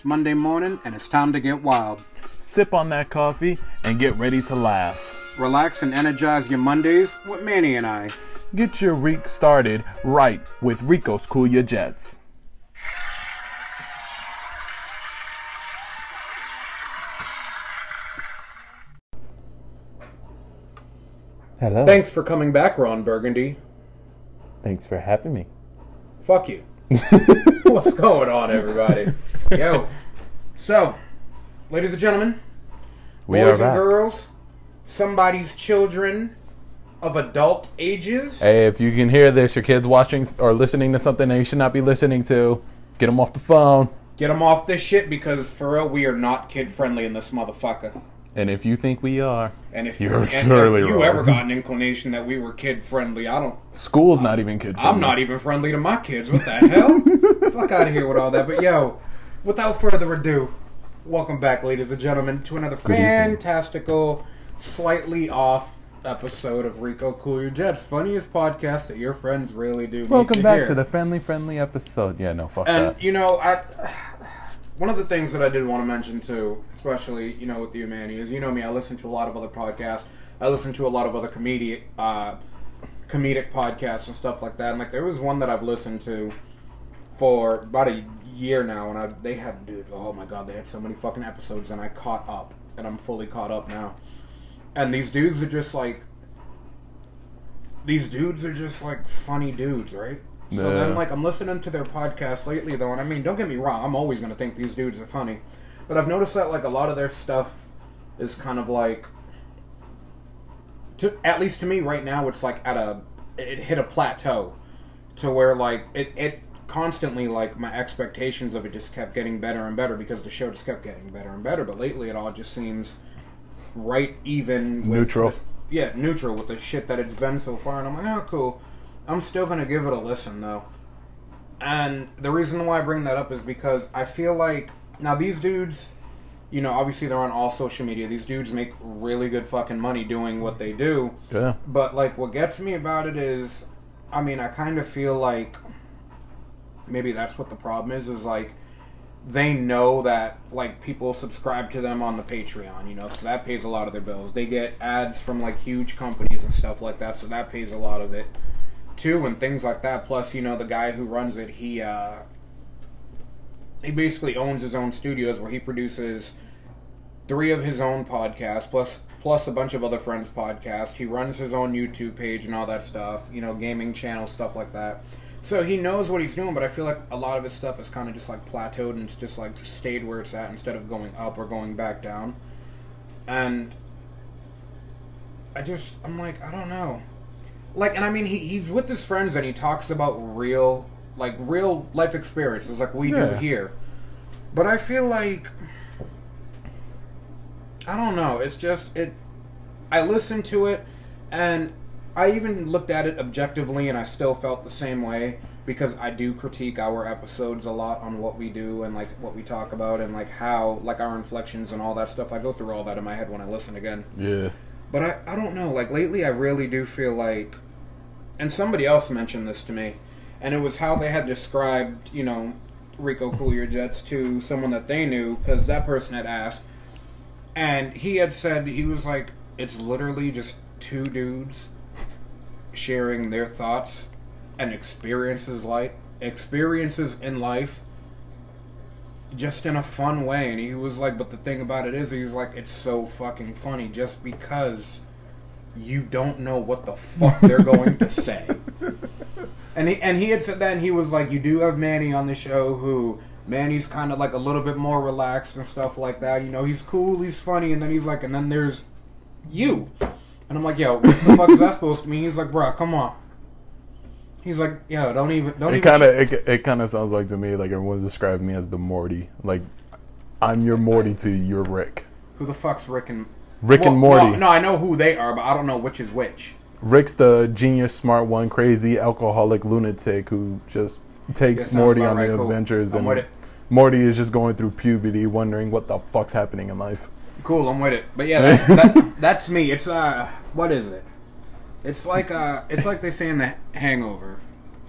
It's Monday morning and it's time to get wild. Sip on that coffee and get ready to laugh. Relax and energize your Mondays with Manny and I. Get your week started right with Rico's Cool Your Jets. Hello. Thanks for coming back, Ron Burgundy. Thanks for having me. Fuck you. What's going on, everybody? Yo. So, ladies and gentlemen, We boys are and back. girls, somebody's children of adult ages. Hey, if you can hear this, your kids watching or listening to something they should not be listening to, get them off the phone. Get them off this shit because for real, we are not kid friendly in this motherfucker. And if you think we are, And if You're and surely if you wrong. ever got an inclination that we were kid friendly, I don't. school's not even kid friendly. I'm not even friendly to my kids. What the hell? Fuck out of here with all that. But yo, without further ado, welcome back, ladies and gentlemen, to another fantastical, slightly off episode of Rico Cool Your Jets, funniest podcast that your friends really do. Welcome to back hear. to the friendly, friendly episode. Yeah, no, fuck that. And that. you know, I one of the things that I did want to mention too, especially you know with you, Manny, is you know me. I listen to a lot of other podcasts. I listen to a lot of other comedic uh, comedic podcasts and stuff like that. And like there was one that I've listened to for about a year now, and I they had dude, oh my god, they had so many fucking episodes, and I caught up, and I'm fully caught up now. And these dudes are just like these dudes are just like funny dudes, right? So then, like, I'm listening to their podcast lately, though, and I mean, don't get me wrong, I'm always gonna think these dudes are funny, but I've noticed that like a lot of their stuff is kind of like, to at least to me right now, it's like at a it hit a plateau, to where like it it constantly like my expectations of it just kept getting better and better because the show just kept getting better and better, but lately it all just seems right even with Neutral. the- yeah, neutral with the shit that it's been so far, and I'm like, oh, cool. I'm still gonna give it a listen though. And the reason why I bring that up is because I feel like now these dudes, you know, obviously they're on all social media. These dudes make really good fucking money doing what they do. Yeah. But like, what gets me about it is, I mean, I kind of feel like maybe that's what the problem is. Is like they know that like people subscribe to them on the Patreon, you know, so that pays a lot of their bills. They get ads from like huge companies and stuff like that, so that pays a lot of it too, and things like that. Plus, you know, the guy who runs it, he uh, he basically owns his own studios where he produces three of his own podcasts plus plus a bunch of other friends' podcasts. He runs his own YouTube page and all that stuff, you know, gaming channel stuff like that. So he knows what he's doing, but I feel like a lot of his stuff is kind of just like plateaued and it's just like stayed where it's at instead of going up or going back down. And I just I'm like I don't know. Like and I mean he he's with his friends and he talks about real like real life experiences like we do here. But I feel like I don't know. It's just it. I listen to it, and I even looked at it objectively, and I still felt the same way because I do critique our episodes a lot on what we do and like what we talk about and like how like our inflections and all that stuff. I go through all that in my head when I listen again. Yeah. But I, I don't know. Like lately, I really do feel like, and somebody else mentioned this to me, and it was how they had described, you know, Rico Cool Your Jets to someone that they knew because that person had asked, and he had said he was like, it's literally just two dudes sharing their thoughts and experiences like experiences in life just in a fun way. And he was like, but the thing about it is, he's like, it's so fucking funny just because you don't know what the fuck they're going to say. And he and he had said that, and he was like, you do have Manny on the show who. Manny's kind of like a little bit more relaxed and stuff like that. You know, he's cool, he's funny, and then he's like, and then there's you. And I'm like, yo, what the fuck is that supposed to mean? He's like, bruh, come on. He's like, yo, don't even, don't It even. kind of it, it kind of sounds like to me like everyone's describing me as the Morty. Like I'm your Morty to your Rick. Who the fuck's Rick and Rick and Morty. well, no, I know who they are, but I don't know which is which. Rick's the genius, smart one, crazy alcoholic lunatic who just takes Yeah, Morty on right, the cool. adventures, I'm and with it. Morty is just going through puberty, wondering what the fuck's happening in life. Cool, I'm with it. But yeah, that, that, that's me. It's uh, what is it? It's like uh, it's like they say in the Hangover.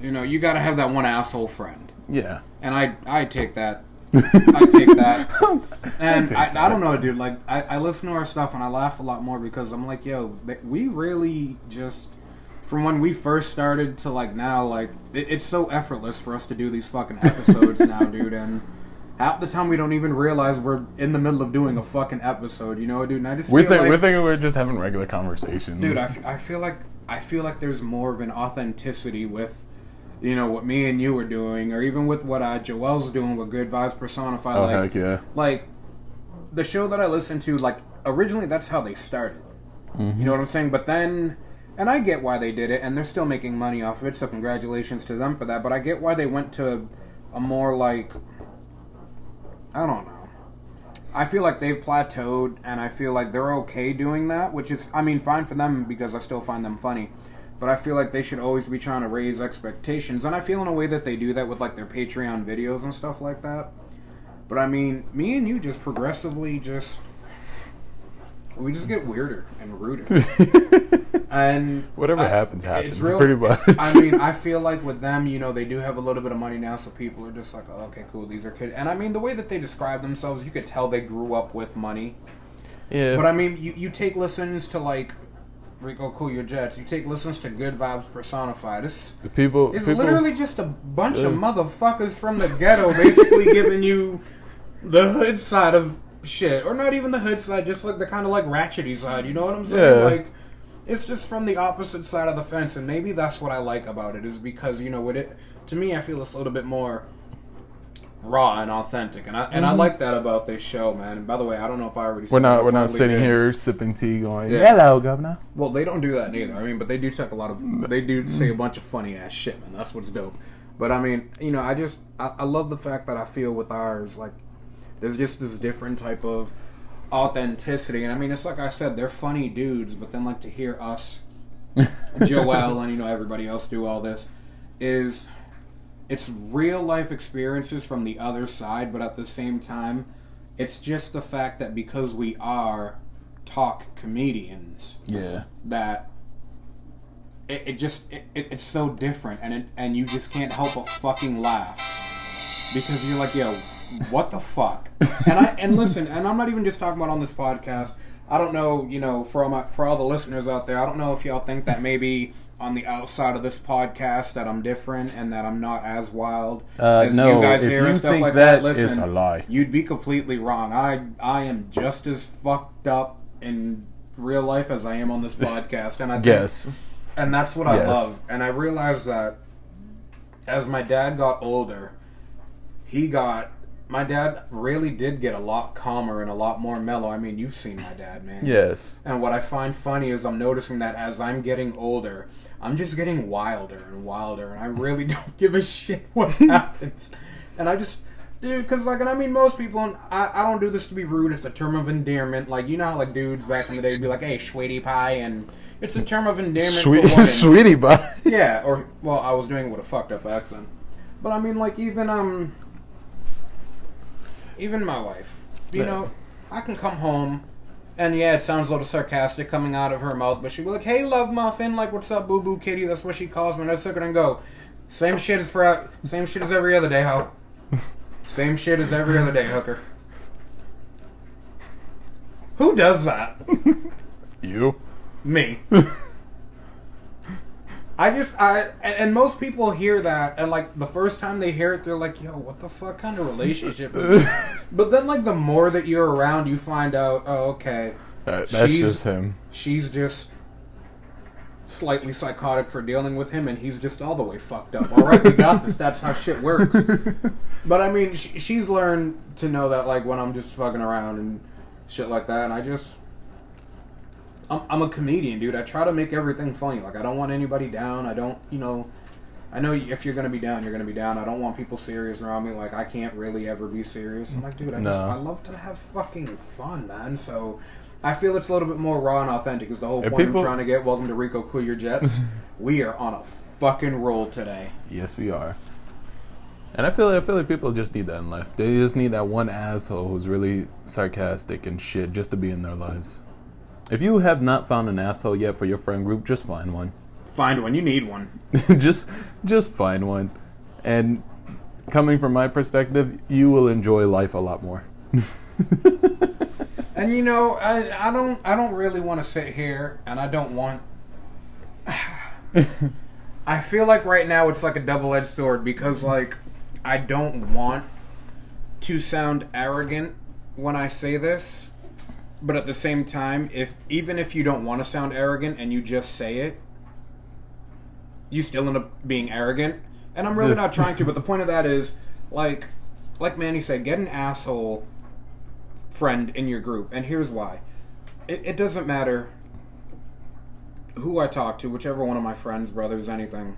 You know, you got to have that one asshole friend, Yeah, and I I take that I take that. And take I, I, don't know, dude. Like, I, I listen to our stuff and I laugh a lot more because I'm like, yo, we really just, from when we first started to like now, like, it, it's so effortless for us to do these fucking episodes now, dude. And half the time we don't even realize we're in the middle of doing a fucking episode, you know, dude. And I just We feel think like, we're thinking we're just having regular conversations. dude, I, f- I feel like I feel like there's more of an authenticity with. You know what me and you are doing, or even with what uh, Joel's doing with Good Vibes Personified. oh like, heck yeah. like the show that I listened to, like originally that's how they started. Mm-hmm. You know what I'm saying? But then, and I get why they did it, and they're still making money off of it. So congratulations to them for that. But I get why they went to a more like I don't know. I feel like they've plateaued, and I feel like they're okay doing that, which is, I mean, fine for them because I still find them funny. But I feel like they should always be trying to raise expectations, and I feel in a way that they do that with like their Patreon videos and stuff like that. But I mean, me and you just progressively just we just get weirder and ruder. and Whatever I- happens, happens, it's real- pretty much. I mean, I feel like with them, you know, they do have a little bit of money now, so people are just like, oh, okay, cool, these are kids. And I mean, the way that they describe themselves, you could tell they grew up with money. yeah. But I mean, you, you take listens to like Rico Cool Your Jets, you take listens to Good Vibes Personified. It's, The people, it's people literally just a bunch of motherfuckers from the ghetto basically giving you the hood side of shit. Or not even the hood side, just like the kind of like ratchety side, you know what I'm saying? Yeah. Like, it's just from the opposite side of the fence, and maybe that's what I like about it, is because, you know, with it, to me, I feel it's a little bit more raw and authentic, and I and I like that about this show, man. And by the way, I don't know if I already. Mm-hmm. we're not we're not sitting did. here sipping tea going, Yeah. hello, governor. Well, they don't do that neither. I mean, but they do take a lot of. They do say a bunch of funny ass shit, man. That's what's dope. But I mean, you know, I just I, I love the fact that I feel with ours like there's just this different type of authenticity, and I mean, it's like I said, they're funny dudes, but then like to hear us, Joel, and you know everybody else do all this is it's real life experiences from the other side, but at the same time, it's just the fact that because we are talk comedians Yeah. that it, it just it, it, it's so different and it, and you just can't help but fucking laugh because you're like yo what the fuck and I and listen and I'm not even just talking about on this podcast I don't know you know for all my for all the listeners out there I don't know if y'all think that maybe on the outside of this podcast that I'm different and that I'm not as wild Uh, as no, you guys hear and stuff think like that, that. Listen, it's a lie. You'd be completely wrong. I I am just as fucked up in real life as I am on this podcast, and I think, Yes. and that's what I love. And I realized that as my dad got older, he got my dad really did get a lot calmer and a lot more mellow. I mean, you've seen my dad, man. Yes. And what I find funny is I'm noticing that as I'm getting older, I'm just getting wilder and wilder, and I really don't give a shit what happens. And I just, dude, because like, and I mean, most people, and I, I don't do this to be rude. It's a term of endearment. Like, you know how like dudes back in the day would be like, "Hey, sweetie pie," and it's a term of endearment Sweet, sweetie pie. Yeah, or well, I was doing it with a fucked up accent, but I mean, like even um, even my wife, you Yeah. know, I can come home, and yeah, it sounds a little sarcastic coming out of her mouth, but she'd be like, "Hey, love muffin, like what's up, boo boo kitty?" That's what she calls me, and I just look at her and go, "Same shit as for same shit as every other day, ho. Same shit as every other day, hooker." Who does that? You. Me. I just I and, most people hear that and like the first time they hear it they're like, "Yo, what the fuck kind of relationship is this?" But then like the more that you're around, you find out, "Oh, okay. That, that's She's- just him. She's just slightly psychotic for dealing with him and he's just all the way fucked up." All right, we got this. That's how shit works. But I mean, she, she's learned to know that like when I'm just fucking around and shit like that, and I just. I'm, I'm a comedian, dude. I try to make everything funny. Like I don't want anybody down. I don't, you know. I know if you're gonna be down, you're gonna be down. I don't want people serious around me. Like I can't really ever be serious. I'm like, dude, I just I love to have fucking fun, man. So I feel it's a little bit more raw and authentic. Is the whole And point people- I'm trying to get. Welcome to Rico Cool Your Jets. we are on a fucking roll today. Yes, we are. And I feel like, I feel like people just need that in life. They just need that one asshole who's really sarcastic and shit just to be in their lives. If you have not found an asshole yet for your friend group, just find one. Find one. You need one. just just find one. And coming from my perspective, you will enjoy life a lot more. And you know, I, I don't I don't really want to sit here and I don't want I feel like right now it's like a double edged sword because like I don't want to sound arrogant when I say this, but at the same time, if even if you don't want to sound arrogant and you just say it, you still end up being arrogant. And I'm really not trying to, but the point of that is like like Manny said, get an asshole friend in your group. And here's why. It, it doesn't matter who I talk to, whichever one of my friends, brothers, anything.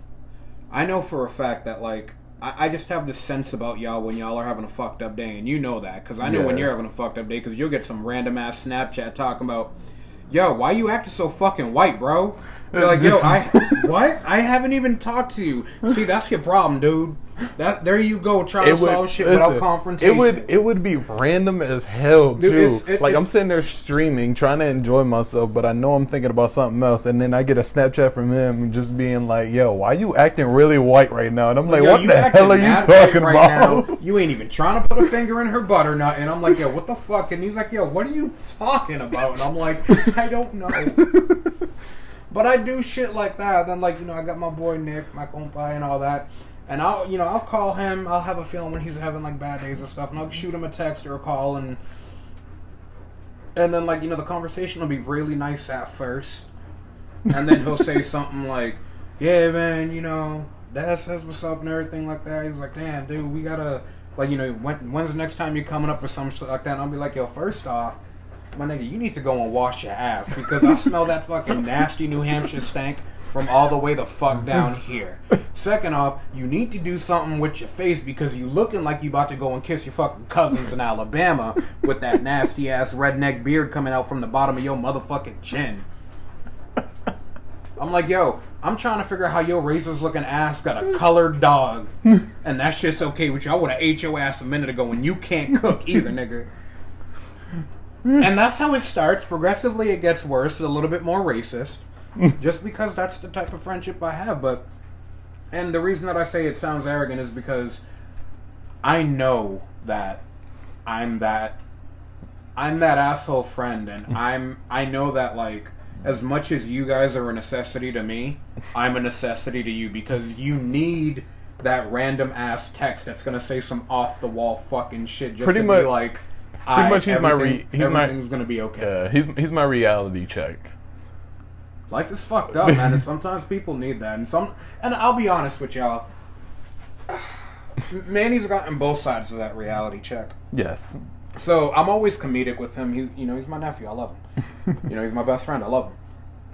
I know for a fact that, like, I, I just have this sense about y'all when y'all are having a fucked up day. And you know that, because I know when you're having a fucked up day, because you'll get some random ass Snapchat talking about, yo, why you acting so fucking white, bro? You're like, yo, I, what? I haven't even talked to you. See, that's your problem, dude. That There you go, trying to solve shit without confrontation. It would it would be random as hell Dude, too. it's- it- like I'm sitting there streaming, trying to enjoy myself, but I know I'm thinking about something else, and then I get a Snapchat from him just being like, "Yo, why you acting really white right now?" And I'm like, Yo, "What the hell are you talking right about?" now. You ain't even trying to put a finger in her butternut. And I'm like, yo, what the fuck? And he's like, yo, what are you talking about? And I'm like, I don't know. but I do shit like that. Then, like, you know, I got my boy Nick, my compa, and all that. And I'll, you know, I'll call him. I'll have a feeling when he's having like bad days and stuff, and I'll shoot him a text or a call, and and then like you know the conversation will be really nice at first, and then he'll say something like, "Yeah, man, you know, Dad says what's up and everything like that." He's like, "Damn, dude, we gotta like you know when when's the next time you're coming up or some shit like that?" And I'll be like, "Yo, first off." My nigga, you need to go and wash your ass because I smell that fucking nasty New Hampshire stank from all the way the fuck down here. Second off, you need to do something with your face because you looking like you about to go and kiss your fucking cousins in Alabama with that nasty ass redneck beard coming out from the bottom of your motherfucking chin. I'm like, yo, I'm trying to figure out how your racist looking ass got a colored dog, and that shit's okay with you. I would have ate your ass a minute ago, and you can't cook either, nigga. And that's how it starts. Progressively, it gets worse, a little bit more racist, just because that's the type of friendship I have. But, and the reason that I say it sounds arrogant is because I know that I'm that I'm that asshole friend, and I'm I know that like as much as you guys are a necessity to me, I'm a necessity to you because you need that random ass text that's gonna say some off the wall fucking shit just Pretty to much- be like, I, much he's my re- he's my- everything's gonna be okay. Yeah, he's he's my reality check. Life is fucked up, man, and sometimes people need that. And some, and I'll be honest with y'all, Manny's gotten both sides of that reality check. Yes, So I'm always comedic with him. He's you know he's my nephew. I love him. you know he's my best friend. I love him,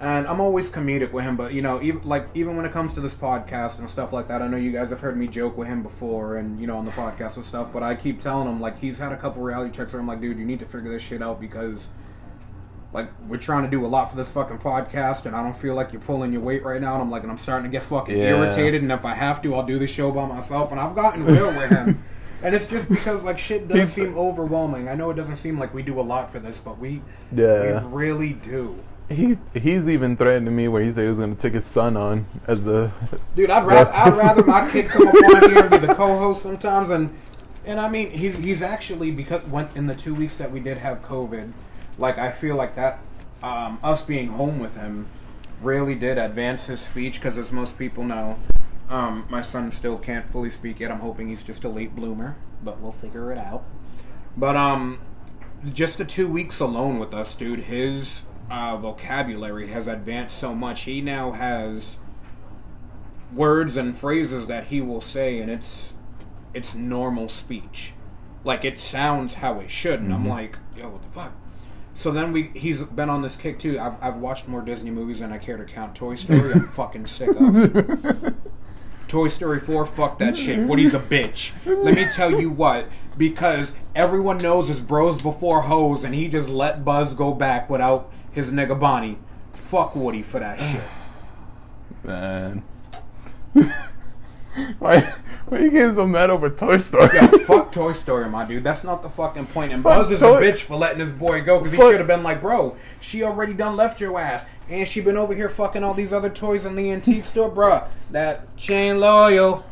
and I'm always comedic with him. But you know even like even when it comes to this podcast and stuff like that, I know you guys have heard me joke with him before, and you know on the podcast and stuff. But I keep telling him like he's had a couple reality checks where I'm like, dude, you need to figure this shit out because. Like we're trying to do a lot for this fucking podcast, and I don't feel like you're pulling your weight right now. And I'm like, and I'm starting to get fucking Yeah. irritated. And if I have to, I'll do the show by myself. And I've gotten real with him, and it's just because like shit does seem overwhelming. I know it doesn't seem like we do a lot for this, but we Yeah. we really do. He he's even threatened me where he said he was going to take his son on as the. Dude, I'd rather I'd rather my kid come up on here and be the co-host sometimes, and and I mean he's he's actually because went in the two weeks that we did have COVID, like I feel like that um, us being home with him really did advance his speech because as most people know, um, my son still can't fully speak yet. I'm hoping he's just a late bloomer, but we'll figure it out. But um, just the two weeks alone with us, dude, his uh, vocabulary has advanced so much. He now has words and phrases that he will say, and it's it's normal speech. Like it sounds how it should, and I'm like, yo, what the fuck? So then we he's been on this kick too. I've, I've watched more Disney movies than I care to count. Toy Story, I'm fucking sick of. Toy Story 4, fuck that shit. Woody's a bitch. Let me tell you what, because everyone knows his bros before hoes, and he just let Buzz go back without his nigga Bonnie. Fuck Woody for that shit. Man. why, why are you getting so mad over Toy Story? Yeah, fuck Toy Story, my dude. That's not the fucking point. And Fuck Buzz is Toy- a bitch for letting his boy go because he should have been like, bro, she already done left your ass. And she been over here fucking all these other toys in the antique store, bruh. That chain loyal.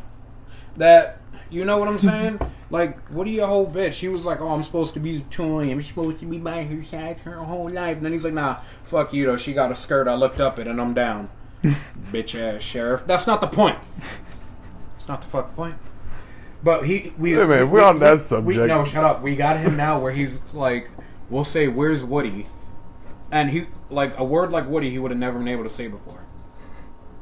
That You know what I'm saying? Like, what are you a whole bitch? She was like, oh, I'm supposed to be the toy. I'm supposed to be by her side her whole life. And then he's like, nah, fuck you though. She got a skirt. I looked up it and I'm down. bitch ass sheriff. That's not the point. It's not the fucking point. But he, we, Wait a minute, we- we're on we- that we- subject. no, shut up. We got him now where he's like, we'll say, "Where's Woody?" And he like a word like Woody, he would have never been able to say before.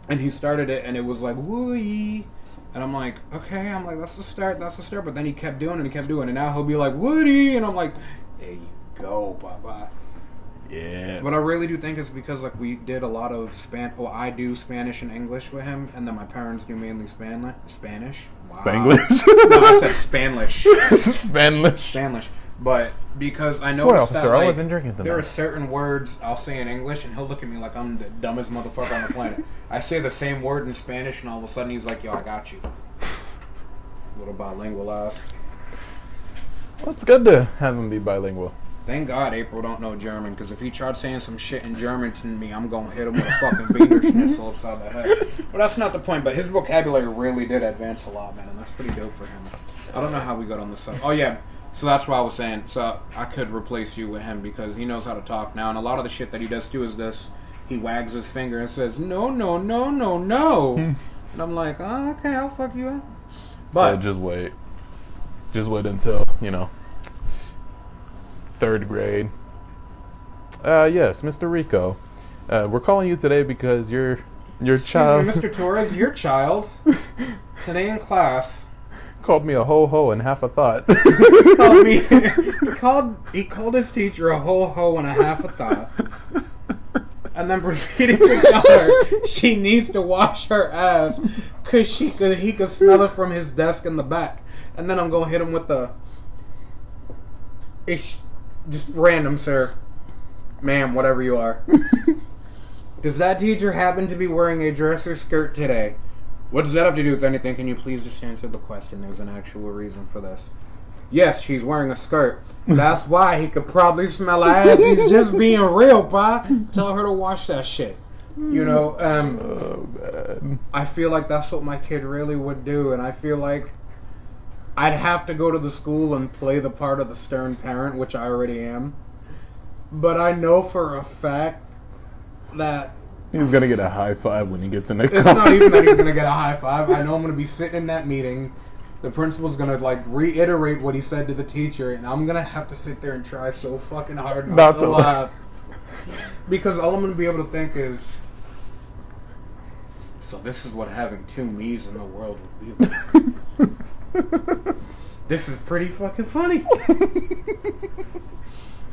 And he started it, and it was like Woody, and I'm like, okay, I'm like, that's the start, that's the start. But then he kept doing it, and he kept doing it, and now he'll be like Woody, and I'm like, there you go, Papa. Yeah. But I really do think it's because like we did a lot of span. Well, I do Spanish and English with him, and then my parents do mainly Span Spanish. Wow. Spanglish. no, I said Spanish. Spanish. Spanish. But because I know Swear, that, officer, I wasn't drinking the There are certain words I'll say in English, and he'll look at me like I'm the dumbest motherfucker on the planet. I say the same word in Spanish, and all of a sudden he's like, "Yo, I got you." Little bilingual ass. Well, it's good to have him be bilingual. Thank God April don't know German, because if he tried saying some shit in German to me, I'm gonna hit him with a fucking Wiener Schnitzel upside the head. But that's not the point. But his vocabulary really did advance a lot, man, and that's pretty dope for him. I don't know how we got on this sub. Oh yeah, so that's why I was saying. So I could replace you with him because he knows how to talk now, and a lot of the shit that he does too is this: he wags his finger and says, "No, no, no, no, no," and I'm like, oh, "Okay, I'll fuck you up." But But just wait. Just wait until, you know, third grade. Uh, yes, Mr. Rico. Uh, we're calling you today because your your Excuse child me, Mr. Torres, your child today in class called me a ho ho and half a thought. he called me. he called. He called his teacher a ho ho and a half a thought, and then proceeded to tell her she needs to wash her ass because she could. He could smell it from his desk in the back. And then I'm gonna hit him with the. It's just random, sir, ma'am, whatever you are. Does that teacher happen to be wearing a dress or skirt today? What does that have to do with anything? Can you please just answer the question? There's an actual reason for this. Yes, she's wearing a skirt. That's why he could probably smell her ass. He's just being real, pa. Tell her to wash that shit. You know, um, oh. I feel like that's what my kid really would do, and I feel like I'd have to go to the school and play the part of the stern parent, which I already am. But I know for a fact that He's gonna get a high five when he gets in the it's car. not even that he's gonna get a high five. I know I'm gonna be sitting in that meeting. The principal's gonna like reiterate what he said to the teacher, and I'm gonna have to sit there and try so fucking hard not, Not to to laugh. because all I'm gonna be able to think is, so this is what having two me's in the world would be like. this is pretty fucking funny.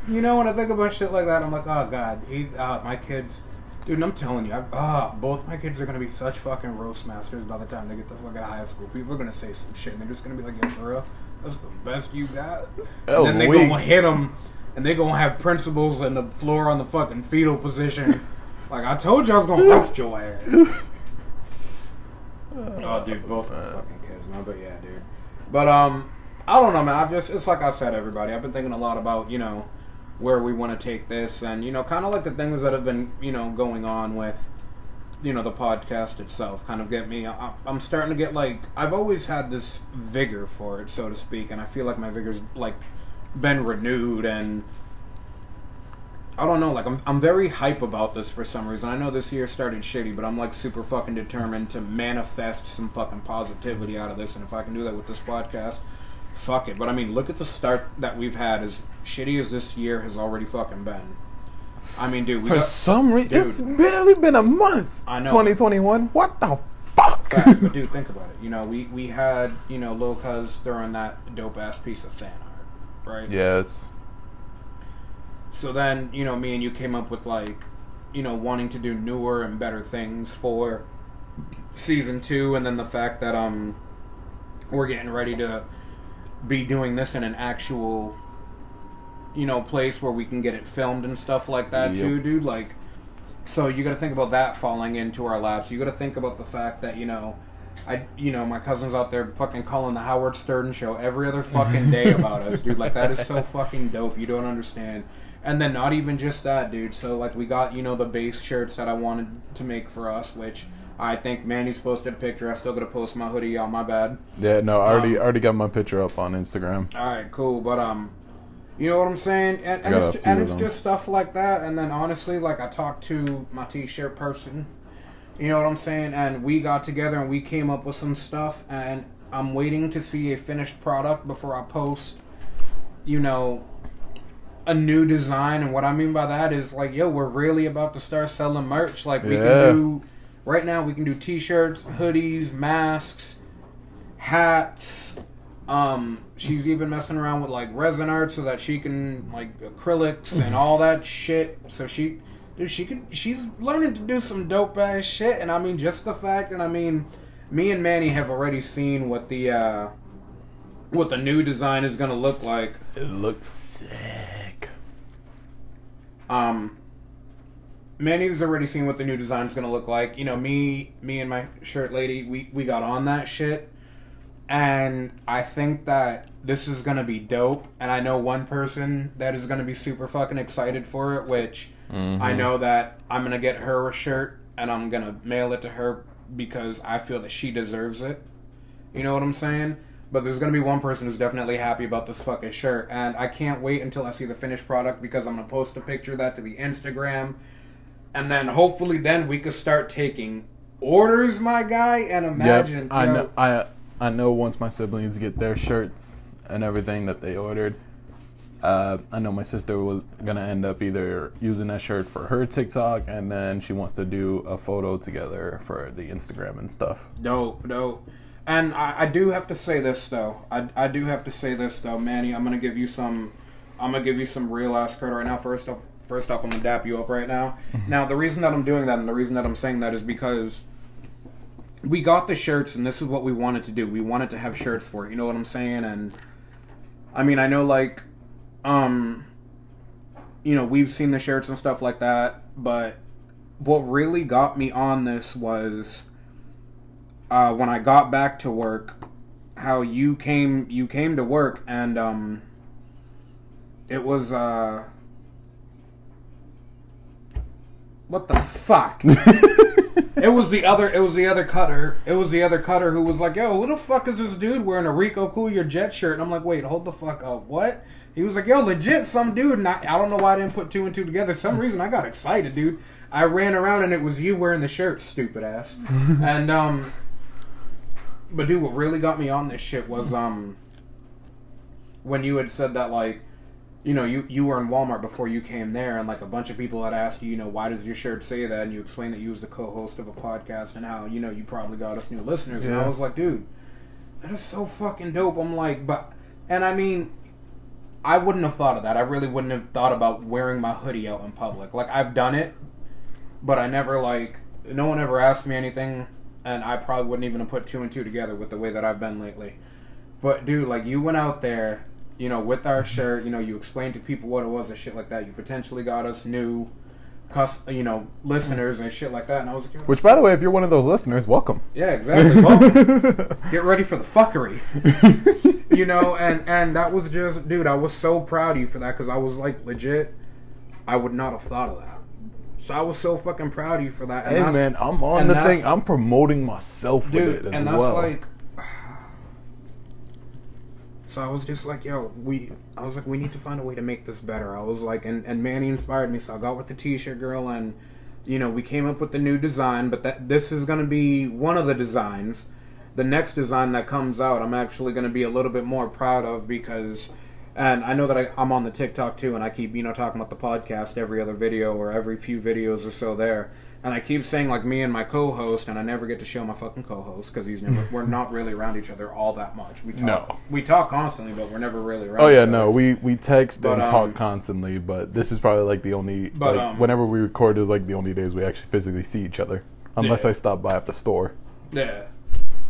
you know, when I think about shit like that, I'm like, oh god, he, uh, my kids. Dude, I'm telling you, I, ah, both my kids are gonna be such fucking roast masters by the time they get the fuck out of high school. People are gonna say some shit, and they're just gonna be like, "Yeah, for real, that's the best you got." That and then they was weak. gonna hit them, and they gonna have principals and the floor on the fucking fetal position. like I told you, I was gonna roast your ass. oh, dude, both my fucking kids, man. But yeah, dude. But um, I don't know, man. I've just it's like I said, everybody. I've been thinking a lot about you know where we want to take this, and you know, kind of like the things that have been you know going on with you know the podcast itself. Kind of get me. I'm starting to get like I've always had this vigor for it, so to speak, and I feel like my vigor's like been renewed and. I don't know, like I'm I'm very hype about this for some reason. I know this year started shitty, but I'm like super fucking determined to manifest some fucking positivity out of this, and if I can do that with this podcast, fuck it. But I mean, look at the start that we've had. As shitty as this year has already fucking been. I mean, dude, we For got, some reason, it's barely been a month. I know. 2021. What the fuck? Facts, but dude, think about it. You know, we we had you know Lil Cuz throwing that dope ass piece of fan art, right? yes. So then, you know, me and you came up with like, you know, wanting to do newer and better things for season two, and then the fact that um we're getting ready to be doing this in an actual, you know, place where we can get it filmed and stuff like that Yep. too, dude. Like, so you got to think about that falling into our laps. You got to think about the fact that you know. I, you know, my cousin's out there fucking calling the Howard Stern show every other fucking day about us, dude. Like that is so fucking dope. You don't understand. And then not even just that, dude. So like we got you know the base shirts that I wanted to make for us, which I think Manny's posted a picture. I still gotta post my hoodie. Y'all, my bad. Yeah, no, I already Um, already got my picture up on Instagram. All right, cool. But um, you know what I'm saying, and, and it's, and it's just stuff like that. And then honestly, like I talked to my t-shirt person. You know what I'm saying, and we got together and we came up with some stuff. And I'm waiting to see a finished product before I post. You know. A new design, and what I mean by that is like, yo, we're really about to start selling merch. Like we Yeah. can do right now, we can do t-shirts, hoodies, masks, hats. Um, she's even messing around with like resin art so that she can like acrylics and all that shit. So she, dude, she could. She's learning to do some dope ass shit. And I mean, just the fact, and I mean, me and Manny have already seen what the uh, what the new design is gonna look like. It looks sick. Um, Manny's already seen what the new design's gonna look like. You know, me, me and my shirt lady, we we got on that shit, and I think that this is gonna be dope. And I know one person that is gonna be super fucking excited for it, which I mm-hmm. know that I'm gonna get her a shirt and I'm gonna mail it to her because I feel that she deserves it. You know what I'm saying? But there's gonna be one person who's definitely happy about this fucking shirt, and I can't wait until I see the finished product because I'm gonna post a picture of that to the Instagram, and then hopefully then we could start taking orders, my guy. And imagine, Yep, I know. I I know once my siblings get their shirts and everything that they ordered, uh, I know my sister was gonna end up either using that shirt for her TikTok, and then she wants to do a photo together for the Instagram and stuff. Dope, dope. And I, I do have to say this though. I, I do have to say this though, Manny. I'm gonna give you some. I'm gonna give you some real ass credit right now. First off, first off, I'm gonna dap you up right now. now, the reason that I'm doing that and the reason that I'm saying that is because we got the shirts and this is what we wanted to do. We wanted to have shirts for it. You know what I'm saying? And I mean, I know like, um, you know, we've seen the shirts and stuff like that, but what really got me on this was uh, when I got back to work, how you came you came to work and um, it was uh, what the fuck? it was the other it was the other cutter. It was the other cutter who was like, "Yo, who the fuck is this dude wearing a Rico Cool Your Jet shirt?" And I'm like, "Wait, hold the fuck up. What?" He was like, "Yo, legit some dude." And I, I don't know why I didn't put two and two together. For some reason I got excited, dude. I ran around and it was you wearing the shirt, stupid ass. and um but dude, what really got me on this shit was um when you had said that like you know you you were in Walmart before you came there and like a bunch of people had asked you you know why does your shirt say that? And you explained that you was the co-host of a podcast and how you know you probably got us new listeners. And I was like dude that is so fucking dope. I'm like but and I mean I wouldn't have thought of that. I really wouldn't have thought about wearing my hoodie out in public. Like I've done it but I never like no one ever asked me anything and I probably wouldn't even have put two and two together with the way that I've been lately. But dude, like you went out there, you know, with our shirt, you know, you explained to people what it was and shit like that. You potentially got us new cus you know, listeners and shit like that and I was like, Which, by the way, if you're one of those listeners, welcome. yeah, exactly. Well, get ready for the fuckery. you know, and and that was just, dude. I was so proud of you for that because I was like, legit. I would not have thought of that. So I was so fucking proud of you for that. And Hey that's- man, I'm on and the that's- thing. I'm promoting myself dude, with it as and that's well. like. So I was just like, yo, we. I was like, we need to find a way to make this better. I was like, and and Manny inspired me, so I got with the T-shirt girl, and you know, we came up with the new design. But that this is to be one of the designs. The next design that comes out, I'm actually to be a little bit more proud of because, and I know that I, I'm on the TikTok too, and I keep you know talking about the podcast every other video or every few videos or so there, and I keep saying like me and my co-host, and I never get to show my fucking co-host because he's never we're not really around each other all that much. We talk, No. we talk constantly, but we're never really around. Oh yeah, no, we we text But, and um, talk constantly, but this is probably like the only But, like um, whenever we record is like the only days we actually physically see each other, unless Yeah. I stop by at the store. Yeah.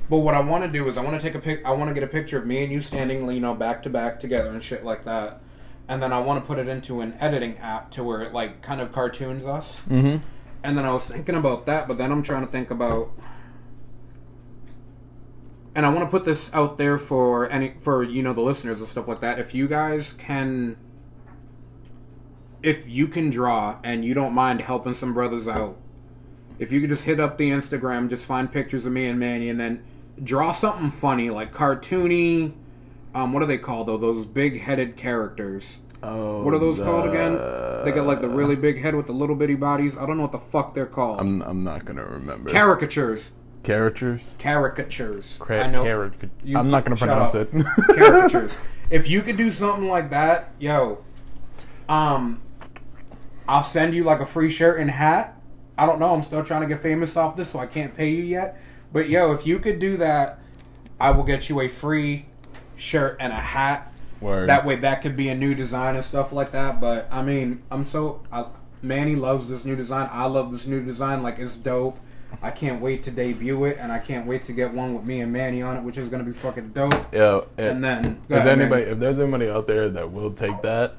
But what I want to do is I want to take a pic. I want to get a picture of me and you standing, you know, back to back together and shit like that. And then I want to put it into an editing app to where it like kind of cartoons us. Mm-hmm. And then I was thinking about that, but then I'm trying to think about. And I want to put this out there for any for you know the listeners and stuff like that. If you guys can, if you can draw and you don't mind helping some brothers out, if you could just hit up the Instagram, just find pictures of me and Manny, and then draw something funny, like cartoony. Um, what are they called though? Those big-headed characters. Oh, What are those called again? They got like the really big head with the little bitty bodies. I don't know what the fuck they're called. I'm I'm not gonna remember. Caricatures. Caricatures. Caricatures. Cra- I know. caric- You- I'm not gonna pronounce up. it. Caricatures. If you could do something like that, yo, um, I'll send you like a free shirt and hat. I don't know. I'm still trying to get famous off this, so I can't pay you yet. But yo, if you could do that, I will get you a free shirt and a hat. Word. That way, that could be a new design and stuff like that. But I mean, I'm so I, Manny loves this new design. I love this new design. Like it's dope. I can't wait to debut it, and I can't wait to get one with me and Manny on it, which is gonna be fucking dope. Yo, it- And then, Is ahead, anybody? Manny. If there's anybody out there that will take that,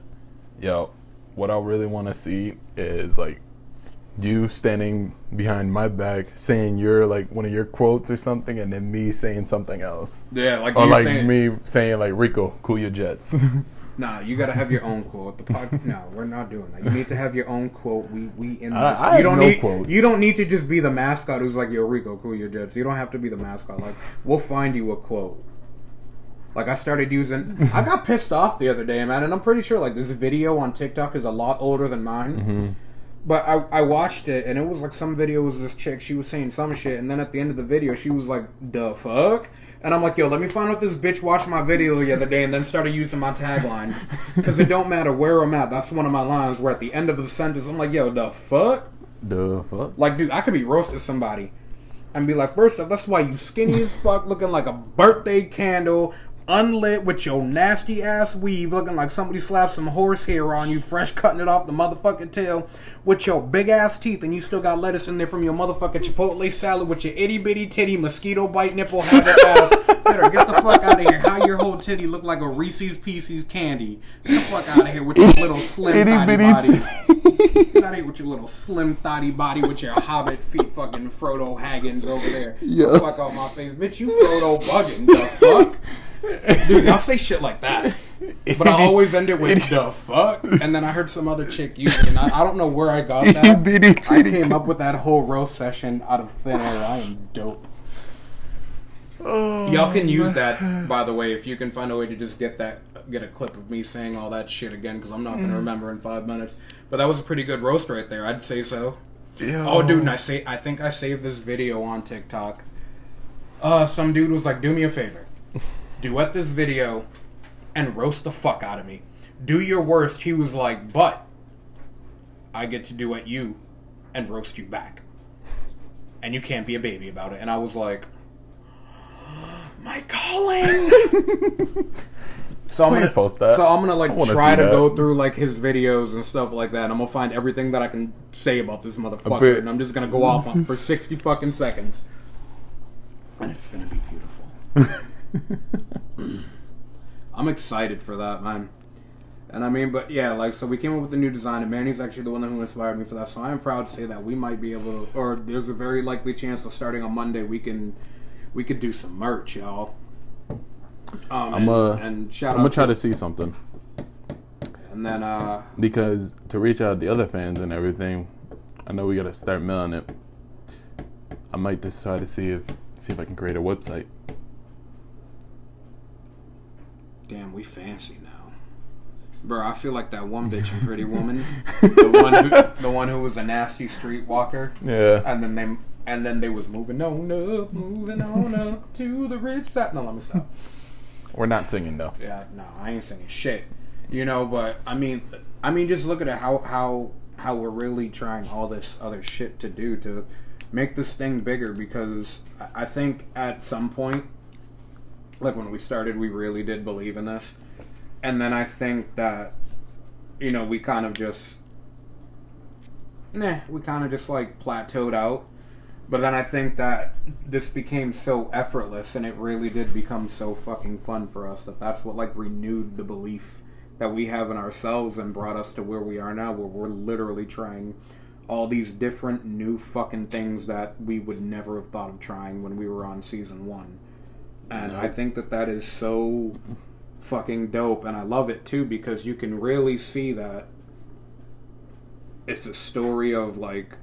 yo, what I really want to see is like you standing behind my back saying you're like one of your quotes or something, and then me saying something else, Yeah, like or like saying, me saying like Rico, cool your jets. Nah, you gotta have your own quote. The pod, no, we're not doing that. You need to have your own quote. We we in I- this. I you have don't no need quotes. you don't need to just be the mascot who's like yo Rico, cool your jets. You don't have to be the mascot. Like we'll find you a quote. Like I started using. I got pissed off the other day, man, and I'm pretty sure like this video on TikTok is a lot older than mine. Mm-hmm. But I, I watched it and it was like some video was this chick she was saying some shit and then at the end of the video she was like the fuck? And I'm like yo let me find out this bitch watched my video the other day and then started using my tagline. Because it don't matter where I'm at that's one of my lines where at the end of the sentence I'm like yo the fuck? The fuck? like dude I could be roasting somebody and be like first off that's why you skinny as fuck looking like a birthday candle unlit with your nasty ass weave looking like somebody slapped some horsehair on you fresh cutting it off the motherfucking tail with your big ass teeth and you still got lettuce in there from your motherfucking chipotle salad with your itty bitty titty mosquito bite nipple habit ass better get the fuck out of here how your whole titty look like a Reese's Pieces candy get the fuck out of here with your little slim Itty bitty body Get out of here with your little slim thotty body with your hobbit feet fucking Frodo Haggins over there. Yeah. Fuck off my face. Bitch, you Frodo bugging. The fuck? Dude, I'll say shit like that. But I always end it with the fuck. And then I heard some other chick use it. And I, I don't know where I got that. bitty I came up with that whole roast session out of thin air. I am dope. Y'all can use that, by the way, if you can find a way to just get that, get a clip of me saying all that shit again, because I'm not going to remember in five minutes. But that was a pretty good roast right there. I'd say so. Yeah. Oh, dude, and I say, I think I saved this video on TikTok. Uh, some dude was like, "Do me a favor, duet this video, and roast the fuck out of me. Do your worst." He was like, "But I get to duet you, and roast you back, and you can't be a baby about it." And I was like, "My calling." So I'm Please gonna post that. So I'm gonna like try to that. go through like his videos and stuff like that. I'm gonna find everything that I can say about this motherfucker, and I'm just gonna go off on for 60 fucking seconds, and it's gonna be beautiful. I'm excited for that, man. And I mean, but yeah, like, so we came up with the new design, and Manny's actually the one who inspired me for that. So I am proud to say that we might be able to, or there's a very likely chance that starting on Monday we can, we could do some merch, y'all. Um, I'm and, and shout I'm gonna try to, to see something and then uh, because to reach out to the other fans and everything, I know we gotta start mailing it. I might just try to see if see if I can create a website. Damn, we fancy now, bro. I feel like that one bitch in Pretty Woman, the one who, the one who was a nasty streetwalker. Yeah. And then they and then they was moving on up, moving on up to the rich side. No, let me stop. We're not singing though. Yeah, no, I ain't singing shit. You know, but I mean, I mean, just look at it how how how we're really trying all this other shit to do to make this thing bigger because I- I think at some point, like when we started, we really did believe in this, and then I think that you know we kind of just nah, we kind of just like plateaued out. But then I think that this became so effortless and it really did become so fucking fun for us that that's what like renewed the belief that we have in ourselves and brought us to where we are now where we're literally trying all these different new fucking things that we would never have thought of trying when we were on season 1. And I think that that is so fucking dope and I love it too because you can really see that it's a story of like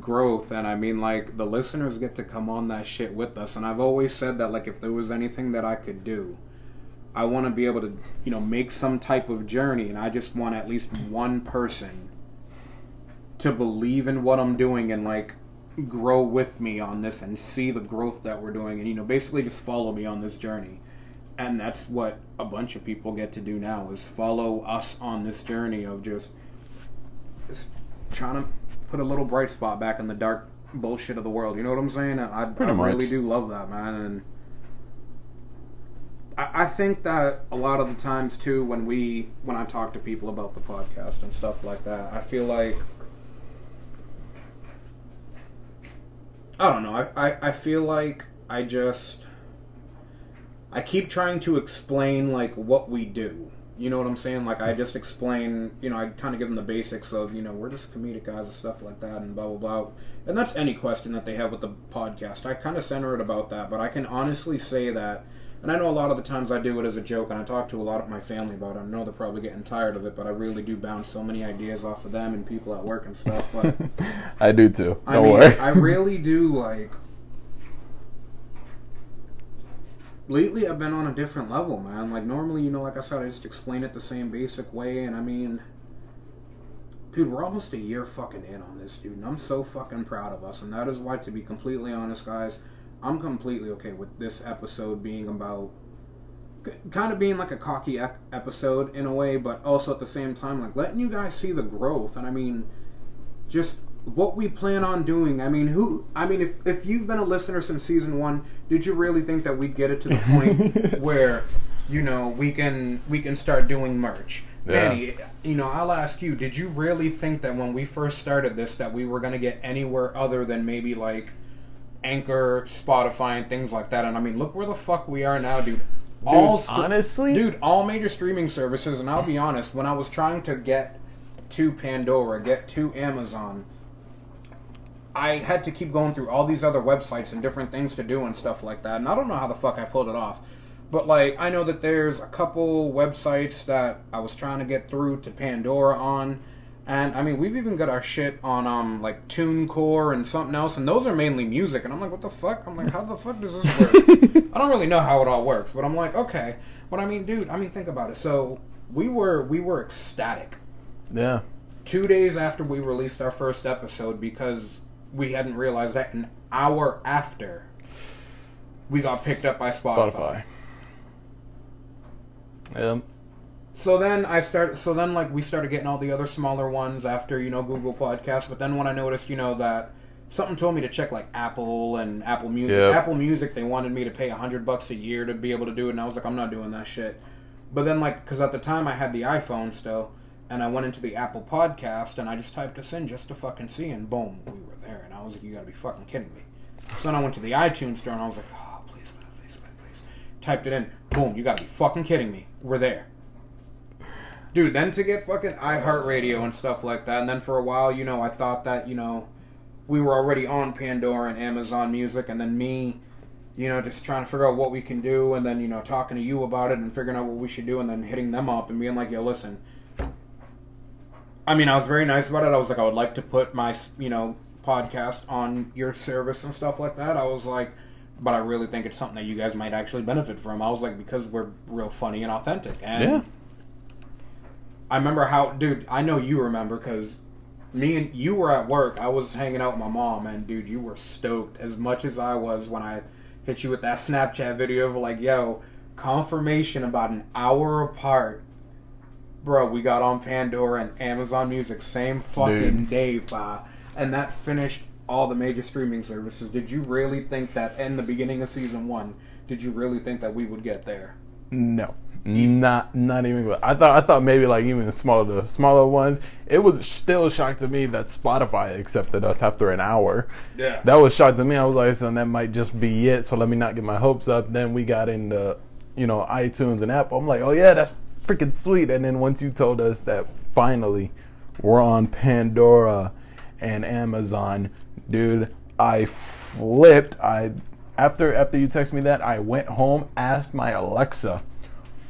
growth. And I mean like the listeners get to come on that shit with us. And I've always said that like if there was anything that I could do I want to be able to you know make some type of journey. And I just want at least one person to believe in what I'm doing and like grow with me on this and see the growth that we're doing and you know basically just follow me on this journey and that's what a bunch of people get to do now is follow us on this journey of just, just trying to put a little bright spot back in the dark bullshit of the world. You know what I'm saying? I, I really do love that, man. And I, I think that a lot of the times too, when we when I talk to people about the podcast and stuff like that, I feel like I don't know. I, I, I feel like I just I keep trying to explain like what we do. You know what I'm saying? Like I just explain, you know, I kind of give them the basics of, you know, we're just comedic guys and stuff like that, and blah blah blah. And that's any question that they have with the podcast. I kind of center it about that, but I can honestly say that, and I know a lot of the times I do it as a joke, and I talk to a lot of my family about it. I know they're probably getting tired of it, but I really do bounce so many ideas off of them and people at work and stuff. But I do too. I Don't mean, worry. I really do like. Lately, I've been on a different level, man. Like normally, you know, like I said, I just explain it the same basic way, and I mean, dude, we're almost a year fucking in on this, dude, and I'm so fucking proud of us. And that is why, to be completely honest, guys, I'm completely okay with this episode being about kind of being like a cocky ep- episode in a way, but also at the same time, like letting you guys see the growth. And I mean, just what we plan on doing. I mean, who? I mean, if if you've been a listener since season one, did you really think that we'd get it to the point where, you know, we can we can start doing merch? Yeah. Manny, you know, I'll ask you: Did you really think that when we first started this, that we were going to get anywhere other than maybe like Anchor, Spotify, and things like that? And I mean, look where the fuck we are now, dude. all str- honestly? dude, all major streaming services, and I'll be honest, when I was trying to get to Pandora, get to Amazon, I had to keep going through all these other websites and different things to do and stuff like that. And I don't know how the fuck I pulled it off. But like I know that there's a couple websites that I was trying to get through to Pandora on. And I mean, we've even got our shit on um like TuneCore and something else, and those are mainly music. And I'm like, what the fuck? I'm like, how the fuck does this work? I don't really know how it all works, but I'm like, okay. But I mean, dude, I mean, think about it. So we were we were ecstatic yeah. two days after we released our first episode because we hadn't realized that an hour after we got picked up by Spotify. Spotify. Yeah. So then I started. So then, like, we started getting all the other smaller ones after you know Google Podcasts. But then when I noticed, you know, that something told me to check like Apple and Apple Music. Yep. Apple Music, they wanted me to pay a hundred bucks a year to be able to do it, and I was like, I'm not doing that shit. But then, like, because at the time I had the iPhone still, and I went into the Apple Podcast and I just typed this in just to fucking see, and boom, we were there. And I was like, you gotta be fucking kidding me. So then I went to the iTunes store and I was like, oh, please, man, please, please. Typed it in, boom, you gotta be fucking kidding me. We're there. Dude, then to get fucking iHeartRadio and stuff like that, and then for a while, you know, I thought that, you know, we were already on Pandora and Amazon Music, and then me, you know, just trying to figure out what we can do, and then, you know, talking to you about it and figuring out what we should do, and then hitting them up and being like, yo, listen. I mean, I was very nice about it. I was like, I would like to put my, you know, podcast on your service and stuff like that. I was like, but I really think it's something that you guys might actually benefit from. I was like, because we're real funny and authentic. And Yeah. I remember how, dude. I know you remember because me and you were at work. I was hanging out with my mom, and dude, you were stoked as much as I was when I hit you with that Snapchat video of like, yo, confirmation about an hour apart. Bro, we got on Pandora and Amazon Music same fucking Dude. day, pa. and that finished all the major streaming services. Did you really think that in the beginning of season one? Did you really think that we would get there? No. Not not even I thought I thought maybe like even the smaller the smaller ones. It was still a shock to me that Spotify accepted us after an hour. Yeah. That was shock to me. I was like, so that might just be it. So let me not get my hopes up. Then we got into, you know, iTunes and Apple. I'm like, oh yeah, that's freaking sweet. And then once you told us that finally we're on Pandora and Amazon, dude, I flipped. I after after you text me that, I went home, asked my Alexa,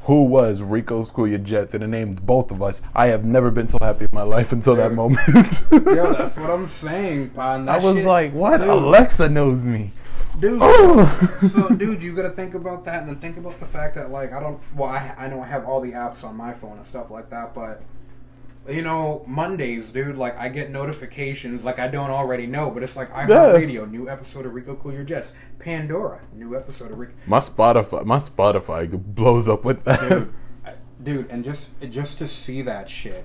who was Rico Your Jets, and it named both of us. I have never been so happy in my life until that moment. Yo, that's what I'm saying, man. I That was shit- like, what? Dude. Alexa knows me. dude. Oh. so, dude, you gotta think about that, and then think about the fact that, like, I don't. Well, I I know I have all the apps on my phone and stuff like that, but you know, Mondays, dude, like I get notifications like I don't already know, but it's like iHeartRadio, new episode of Rico Cool Your Jets, Pandora, new episode of Rico. My Spotify, my Spotify blows up with that. dude, I- dude, and just just to see that shit.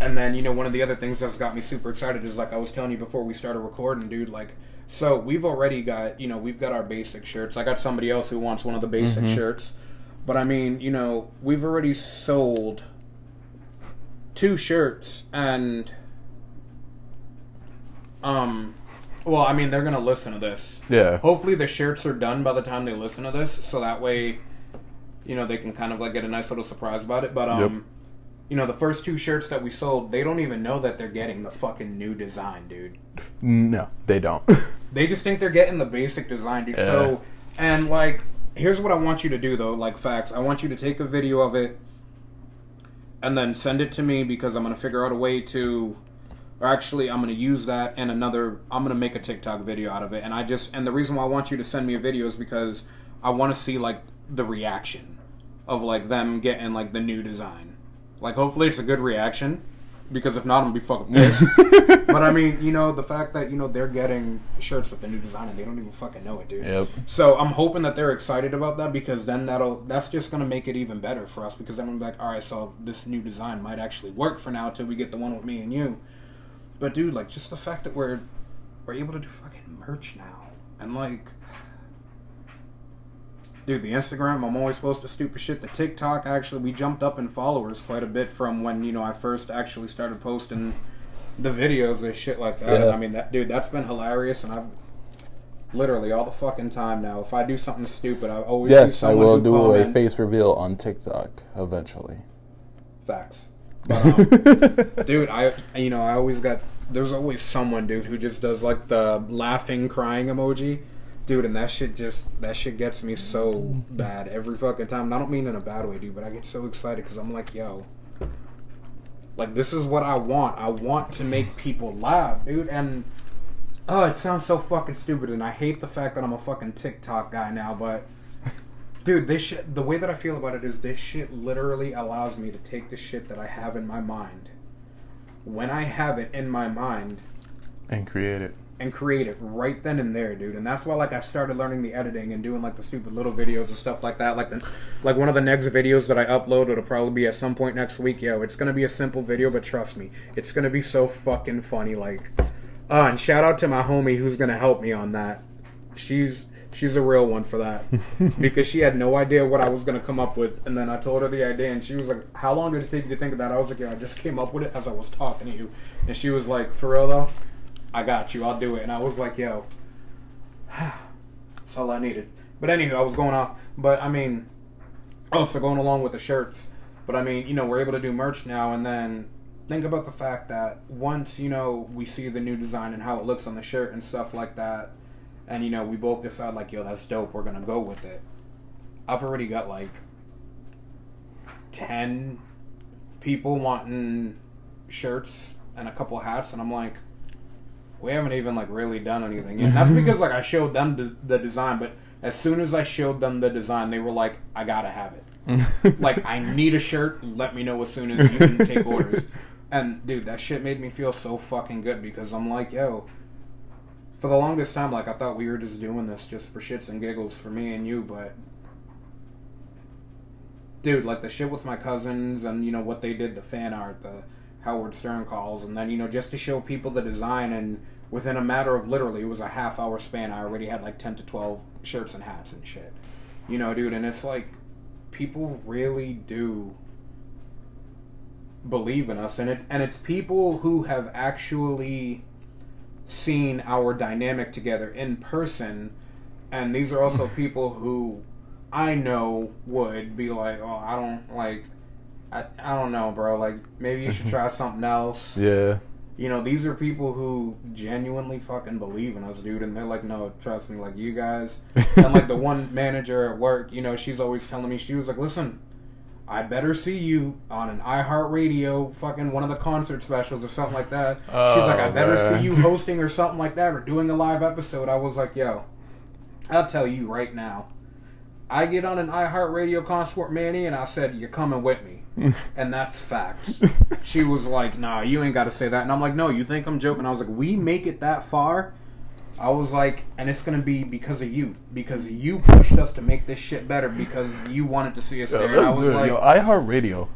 And then you know one of the other things that's got me super excited is like I was telling you before we started recording, dude. Like, so we've already got you know we've got our basic shirts. I got somebody else who wants one of the basic mm-hmm. shirts, but I mean you know we've already sold two shirts and um well i mean they're gonna listen to this Yeah. hopefully the shirts are done by the time they listen to this so that way you know they can kind of like get a nice little surprise about it but um Yep. you know the first two shirts that we sold they don't even know that they're getting the fucking new design dude No, they don't. they just think they're getting the basic design, dude. So, and like, here's what I want you to do, though. Like, facts. I want you to take a video of it and then send it to me because I'm gonna figure out a way to. Or actually, I'm gonna use that and another. I'm gonna make a TikTok video out of it, and I just and the reason why I want you to send me a video is because I want to see like the reaction of like them getting like the new design. Like, hopefully, it's a good reaction because if not, I'm gonna be fucking pissed. but I mean, you know, the fact that you know they're getting shirts with the new design and they don't even fucking know it, dude. Yep. So I'm hoping that they're excited about that because then that'll that's just gonna make it even better for us because then I'm like, all right, so this new design might actually work for now till we get the one with me and you. But dude, like just the fact that we're we're able to do fucking merch now and like. Dude, the Instagram, I'm always supposed to stupid shit. The TikTok, actually, we jumped up in followers quite a bit from when, you know, I first actually started posting the videos and shit like that. Yeah. I mean, that dude, that's been hilarious, and I've literally all the fucking time now. If I do something stupid, I always see Yes, I will do a face reveal on TikTok eventually. Facts. But, um, dude, I you know I always got there's always someone dude who just does like the laughing crying emoji, dude, and that shit just that shit gets me so mm-hmm. bad every fucking time. And I don't mean in a bad way, dude, but I get so excited because I'm like, yo, like this is what I want. I want to make people laugh, dude, and. Oh, it sounds so fucking stupid, and I hate the fact that I'm a fucking TikTok guy now. But, dude, this shit. The way that I feel about it is this shit literally allows me to take the shit that I have in my mind, when I have it in my mind, and create it. And create it right then and there, dude. And that's why, like, I started learning the editing and doing like the stupid little videos and stuff like that. Like, the, like one of the next videos that I upload, it'll probably be at some point next week. Yo, it's gonna be a simple video, but trust me, it's gonna be so fucking funny. Like, uh, and shout out to my homie who's gonna help me on that. She's she's a real one for that because she had no idea what I was gonna come up with, and then I told her the idea, and she was like, "How long did it take you to think of that?" I was like, "Yeah, I just came up with it as I was talking to you," and she was like, "For real though." I got you. I'll do it. And I was like, yo, that's all I needed. But anywho, I was going off. But I mean, oh, also going along with the shirts. But I mean, you know, we're able to do merch now. And then think about the fact that once, you know, we see the new design and how it looks on the shirt and stuff like that, and, you know, we both decide, like, yo, that's dope. We're going to go with it. I've already got like 10 people wanting shirts and a couple hats. And I'm like, we haven't even like really done anything yet. That's because like I showed them the, the design, but as soon as I showed them the design, they were like, "I gotta have it. like I need a shirt. Let me know as soon as you can take orders." And dude, that shit made me feel so fucking good because I'm like, yo. For the longest time, like I thought we were just doing this just for shits and giggles for me and you, but dude, like the shit with my cousins and you know what they did, the fan art, the Howard Stern calls, and then you know just to show people the design, and within a matter of literally, it was a half hour span. I already had like ten to twelve shirts and hats and shit, you know, dude, and it's like people really do believe in us, and it and it's people who have actually seen our dynamic together in person, and these are also people who I know would be like, oh, I don't like. I, I don't know, bro. Like, maybe you should try something else. Yeah. You know, these are people who genuinely fucking believe in us, dude. And they're like, no, trust me, like you guys. and like the one manager at work, you know, she's always telling me, she was like, listen, I better see you on an iHeartRadio fucking one of the concert specials or something like that. she's like, I Oh, better man. see you hosting or something like that or doing a live episode. I was like, yo, I'll tell you right now. I get on an iHeartRadio concert Manny and I said, You're coming with me. and that's facts. she was like, Nah, you ain't got to say that. And I'm like, No, you think I'm joking? I was like, We make it that far. I was like, and it's gonna be because of you, because you pushed us to make this shit better, because you wanted to see us Yo, there. And I was like, Yo, iHeartRadio.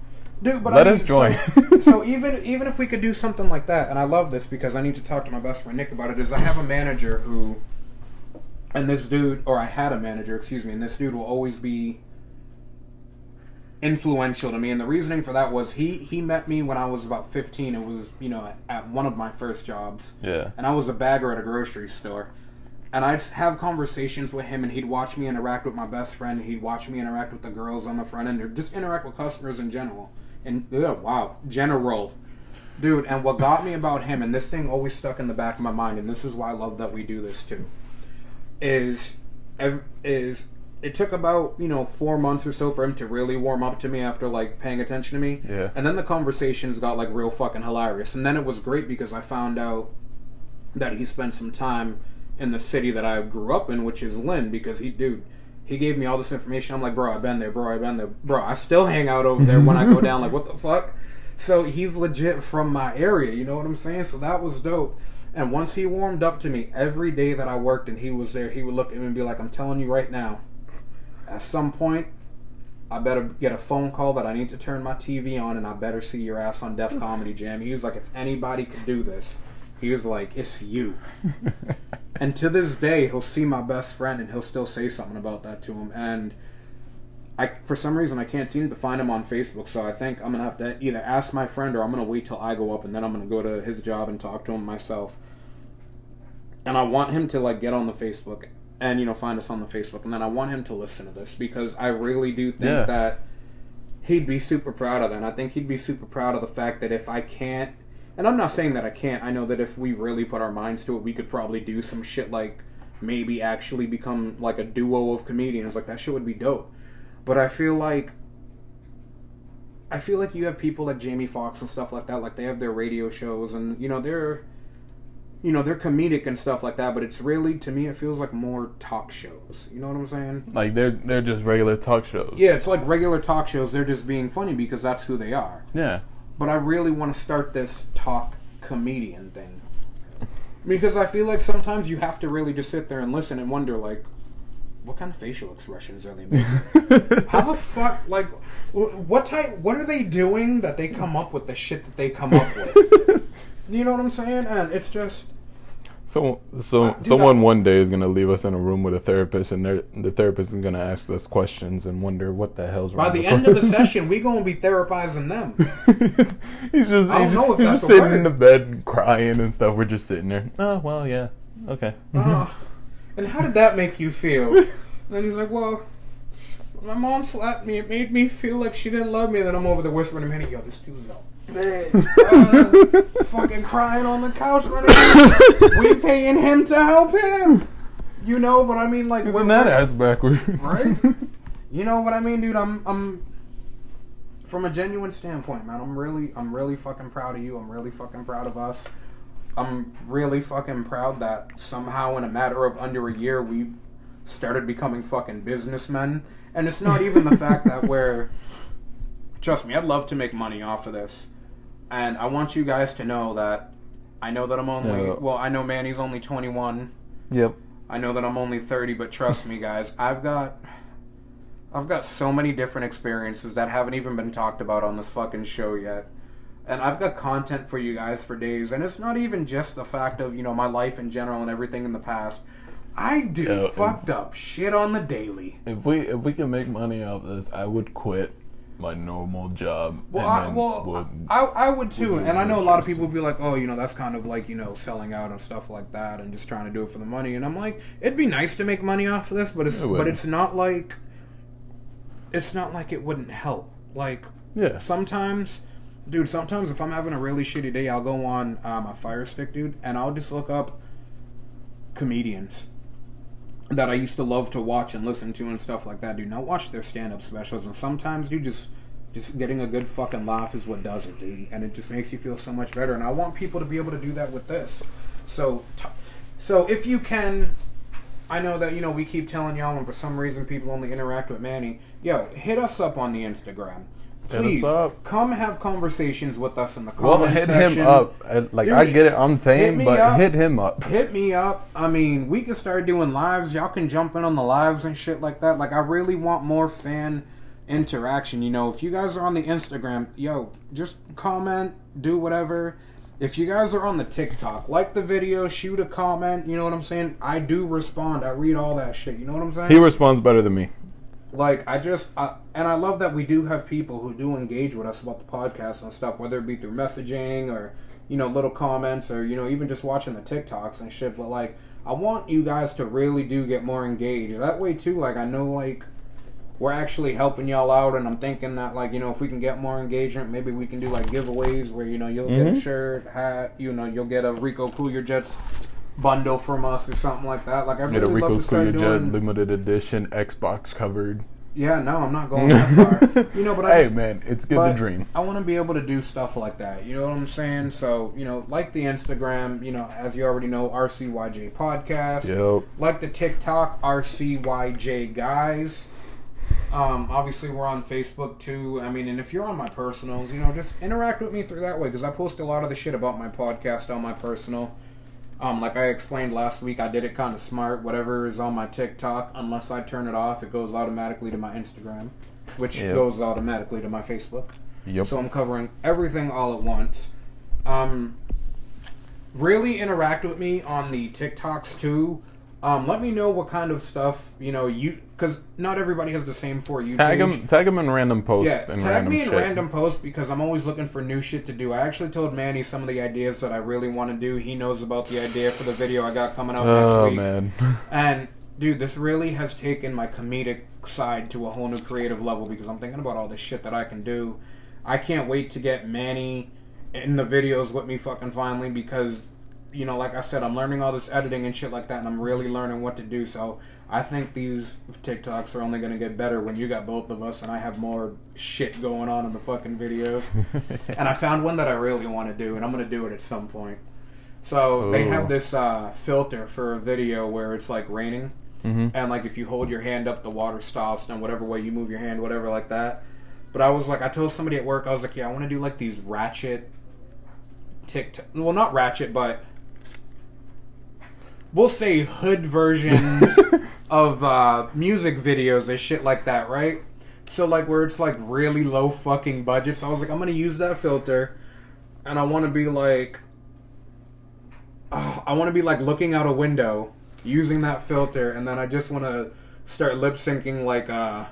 Dude, but Let I us join. So, so even even if we could do something like that, and I love this because I need to talk to my best friend Nick about it. Is I have a manager who, and this dude, or I had a manager, excuse me, and this dude will always be influential to me. And the reasoning for that was he he met me when I was about fifteen. It was you know at, at one of my first jobs Yeah. and I was a bagger at a grocery store. And I'd have conversations with him, and he'd watch me interact with my best friend. He'd watch me interact with the girls on the front end, or just interact with customers in general. And ugh, wow, general, dude. And what got me about him, and this thing always stuck in the back of my mind, and this is why I love that we do this too, is is it took about you know four months or so for him to really warm up to me after like paying attention to me. Yeah. And then the conversations got like real fucking hilarious, and then it was great because I found out that he spent some time in the city that I grew up in, which is Lynn, because he, dude, he gave me all this information. I'm like, bro, I've been there, bro, I've been there, bro. I still hang out over there when I go down. Like, what the fuck? So he's legit from my area. You know what I'm saying? So that was dope. And once he warmed up to me, every day that I worked and he was there, he would look at me and be like, I'm telling you right now, at some point, I better get a phone call that I need to turn my TV on and I better see your ass on Def Comedy Jam. He was like, if anybody could do this, he was like, it's you. and to this day, he'll see my best friend and he'll still say something about that to him. And I, for some reason, I can't seem to find him on Facebook. So I think I'm gonna have to either ask my friend or I'm gonna wait till I go up and then I'm gonna go to his job and talk to him myself. And I want him to like get on the Facebook and you know find us on the Facebook, and then I want him to listen to this because I really do think Yeah. that he'd be super proud of that. And I think he'd be super proud of the fact that if I can't, and I'm not saying that I can't, I know that if we really put our minds to it, we could probably do some shit like maybe actually become like a duo of comedians. Like that shit would be dope. But I feel like I feel like you have people like Jamie Foxx and stuff like that. Like they have their radio shows, and you know they're you know they're comedic and stuff like that. But it's really to me, it feels like more talk shows. You know what I'm saying? Like they're they're just regular talk shows. Yeah, it's like regular talk shows. They're just being funny because that's who they are. Yeah. But I really want to start this talk comedian thing because I feel like sometimes you have to really just sit there and listen and wonder like. What kind of facial expressions are they making? How the fuck, like, what type, what are they doing that they come up with the shit that they come up with? you know what I'm saying? And it's just, So, so Uh, someone I- one day is gonna leave us in a room with a therapist, and the therapist is gonna ask us questions and wonder what the hell's wrong. by the end of the session, we gonna be therapizing them. he's just, I don't he's, know if he's that's just sitting word. in the bed crying and stuff. We're just sitting there. Oh well, yeah, okay. Uh, and how did that make you feel? And he's like, well, my mom slapped me. It made me feel like she didn't love me. And then I'm over there whispering to Manny, yo, this dude's a bitch. Uh, fucking crying on the couch. Running. we paying him to help him. You know, but I mean, like, Isn't we're- that ass backwards? right? you know what I mean, dude? I'm, I'm, from a genuine standpoint, man. I'm really, I'm really fucking proud of you. I'm really fucking proud of us. I'm really fucking proud that somehow, in a matter of under a year, we started becoming fucking businessmen. And it's not even the fact that we're. Trust me, I'd love to make money off of this, and I want you guys to know that. I know that I'm only. Yeah. Well, I know Manny's only 21. yep. I know that I'm only 30, but trust me, guys, I've got I've got so many different experiences that haven't even been talked about on this fucking show yet. And I've got content for you guys for days, and it's not even just the fact of, you know, my life in general and everything in the past. I do Yeah, fucked up shit on the daily. If we if we can make money off this, I would quit my normal job. Well, and I, well, would- I, I would too, would and I know a lot of people would be like, "Oh, you know, that's kind of like you know selling out and stuff like that, and just trying to do it for the money." And I'm like, it'd be nice to make money off of this, but it's It but it's not like it's not like it wouldn't help. Like yeah. sometimes dude. Sometimes if I'm having a really shitty day, I'll go on uh, my Fire Stick, dude, and I'll just look up comedians that I used to love to watch and listen to and stuff like that, dude. Now watch their stand-up specials, and sometimes, dude, just just getting a good fucking laugh is what does it, dude, and it just makes you feel so much better. And I want people to be able to do that with this. So, t- so if you can, I know that you know we keep telling y'all, and for some reason people only interact with Manny. Yo, hit us up on the Instagram. Hit us Please up. come have conversations with us in the comment Well, hit section. him up. Like Dude, I get it, I'm tame, me but up. hit him up. Hit me up. I mean, we can start doing lives. Y'all can jump in on the lives and shit like that. Like, I really want more fan interaction. You know, if you guys are on the Instagram, yo, just comment, do whatever. If you guys are on the TikTok, like the video, shoot a comment. You know what I'm saying? I do respond. I read all that shit. You know what I'm saying? He responds better than me. Like I just I, and I love that we do have people who do engage with us about the podcast and stuff, whether it be through messaging or you know little comments or you know even just watching the TikToks and shit. But like I want you guys to really do get more engaged. That way too, like I know like we're actually helping y'all out, and I'm thinking that like you know if we can get more engagement, maybe we can do like giveaways where you know you'll get a Mhm. shirt, hat, you know you'll get a Rico Cool Your Jets bundle from us or something like that. Like I Get a really love to start doing. limited edition Xbox covered. Yeah, no, I'm not going that far. You know, but I hey man, it's good to dream. I want to be able to do stuff like that. You know what I'm saying? So, you know, like the Instagram, you know, as you already know, RCYJ podcast. Yep. Like the TikTok, RCYJ guys. Um, obviously, we're on Facebook too. I mean, and if you're on my personals, you know, just interact with me through that way because I post a lot of the shit about my podcast on my personal. Um, like I explained last week, I did it kind of smart. Whatever is on my TikTok, unless I turn it off, it goes automatically to my Instagram, which Yep. goes automatically to my Facebook. Yep. So I'm covering everything all at once. Um, really interact with me on the TikToks too. Um, let me know what kind of stuff you know you because not everybody has the same for you. tag page. him. Tag him in random posts Yeah, and tag me in shit. random posts because I'm always looking for new shit to do. I actually told Manny some of the ideas that I really want to do. He knows about the idea for the video I got coming out Oh next week. man. And dude, this really has taken my comedic side to a whole new creative level because I'm thinking about all this shit that I can do. I can't wait to get Manny in the videos with me fucking finally because you know, like I said, I'm learning all this editing and shit like that, and I'm really learning what to do. So I think these TikToks are only gonna get better when you got both of us, and I have more shit going on in the fucking videos. and I found one that I really want to do, and I'm gonna do it at some point. So they have this uh, filter for a video where it's like raining, hmm and like if you hold your hand up, the water stops, and whatever way you move your hand, whatever like that. But I was like, I told somebody at work, I was like, yeah, I want to do like these ratchet TikTok. Well, not ratchet, but we'll say hood versions of uh, music videos and shit like that, right? So like where it's like really low fucking budget. So I was like, I'm gonna use that filter, and I want to be like, uh, I want to be like looking out a window using that filter, and then I just want to start lip syncing like uh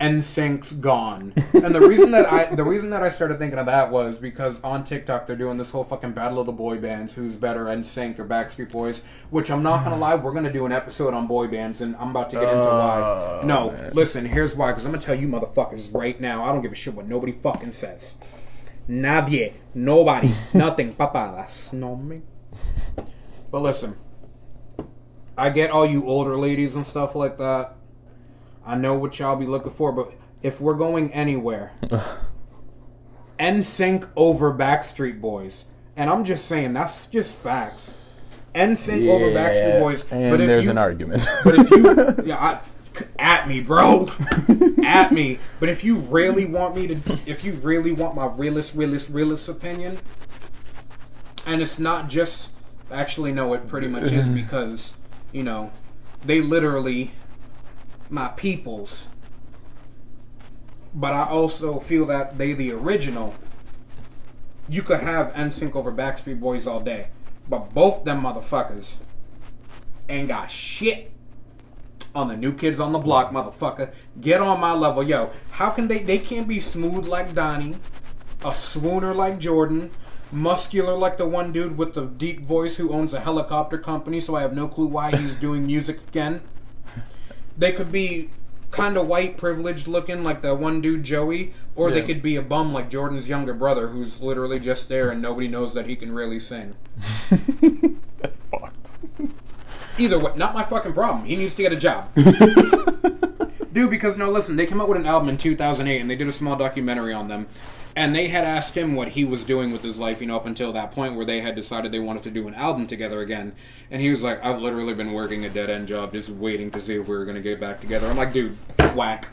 NSYNC's gone. And the reason that I the reason that I started thinking of that was because on TikTok they're doing this whole fucking battle of the boy bands, who's better NSYNC or Backstreet Boys. Which I'm not gonna hmm. lie, we're gonna do an episode on boy bands, and I'm about to get into why. Oh, No, man. listen, here's why. Because I'm gonna tell you motherfuckers right now, I don't give a shit what nobody fucking says. Nadie, nobody, nothing, papadas, no me. But listen, I get all you older ladies and stuff like that. I know what y'all be looking for, but if we're going anywhere, NSYNC over Backstreet Boys, and I'm just saying that's just facts. NSYNC over Backstreet Boys, And but if there's you, an argument. but if you, yeah, I, at me, bro, at me. But if you really want me to, if you really want my realest, realist, realist opinion, and it's not just, actually, no, it pretty much is because you know they literally my peoples. But I also feel that they the original. You could have NSYNC over Backstreet Boys all day, but both them motherfuckers ain't got shit on the new kids on the block, motherfucker. Get on my level, yo. How can they? They can't be smooth like Donnie, a swooner like Jordan, muscular like the one dude with the deep voice who owns a helicopter company. So I have no clue why he's doing music again. They could be kind of white, privileged looking, like that one dude Joey, or they could be a bum like Jordan's younger brother, who's literally just there and nobody knows that he can really sing. That's fucked. Either way, not my fucking problem. He needs to get a job. Dude, because no, listen, they came out with an album in 2008 and they did a small documentary on them. And they had asked him what he was doing with his life, you know, up until that point where they had decided they wanted to do an album together again. And he was like, I've literally been working a dead end job just waiting to see if we were going to get back together. I'm like, dude, whack.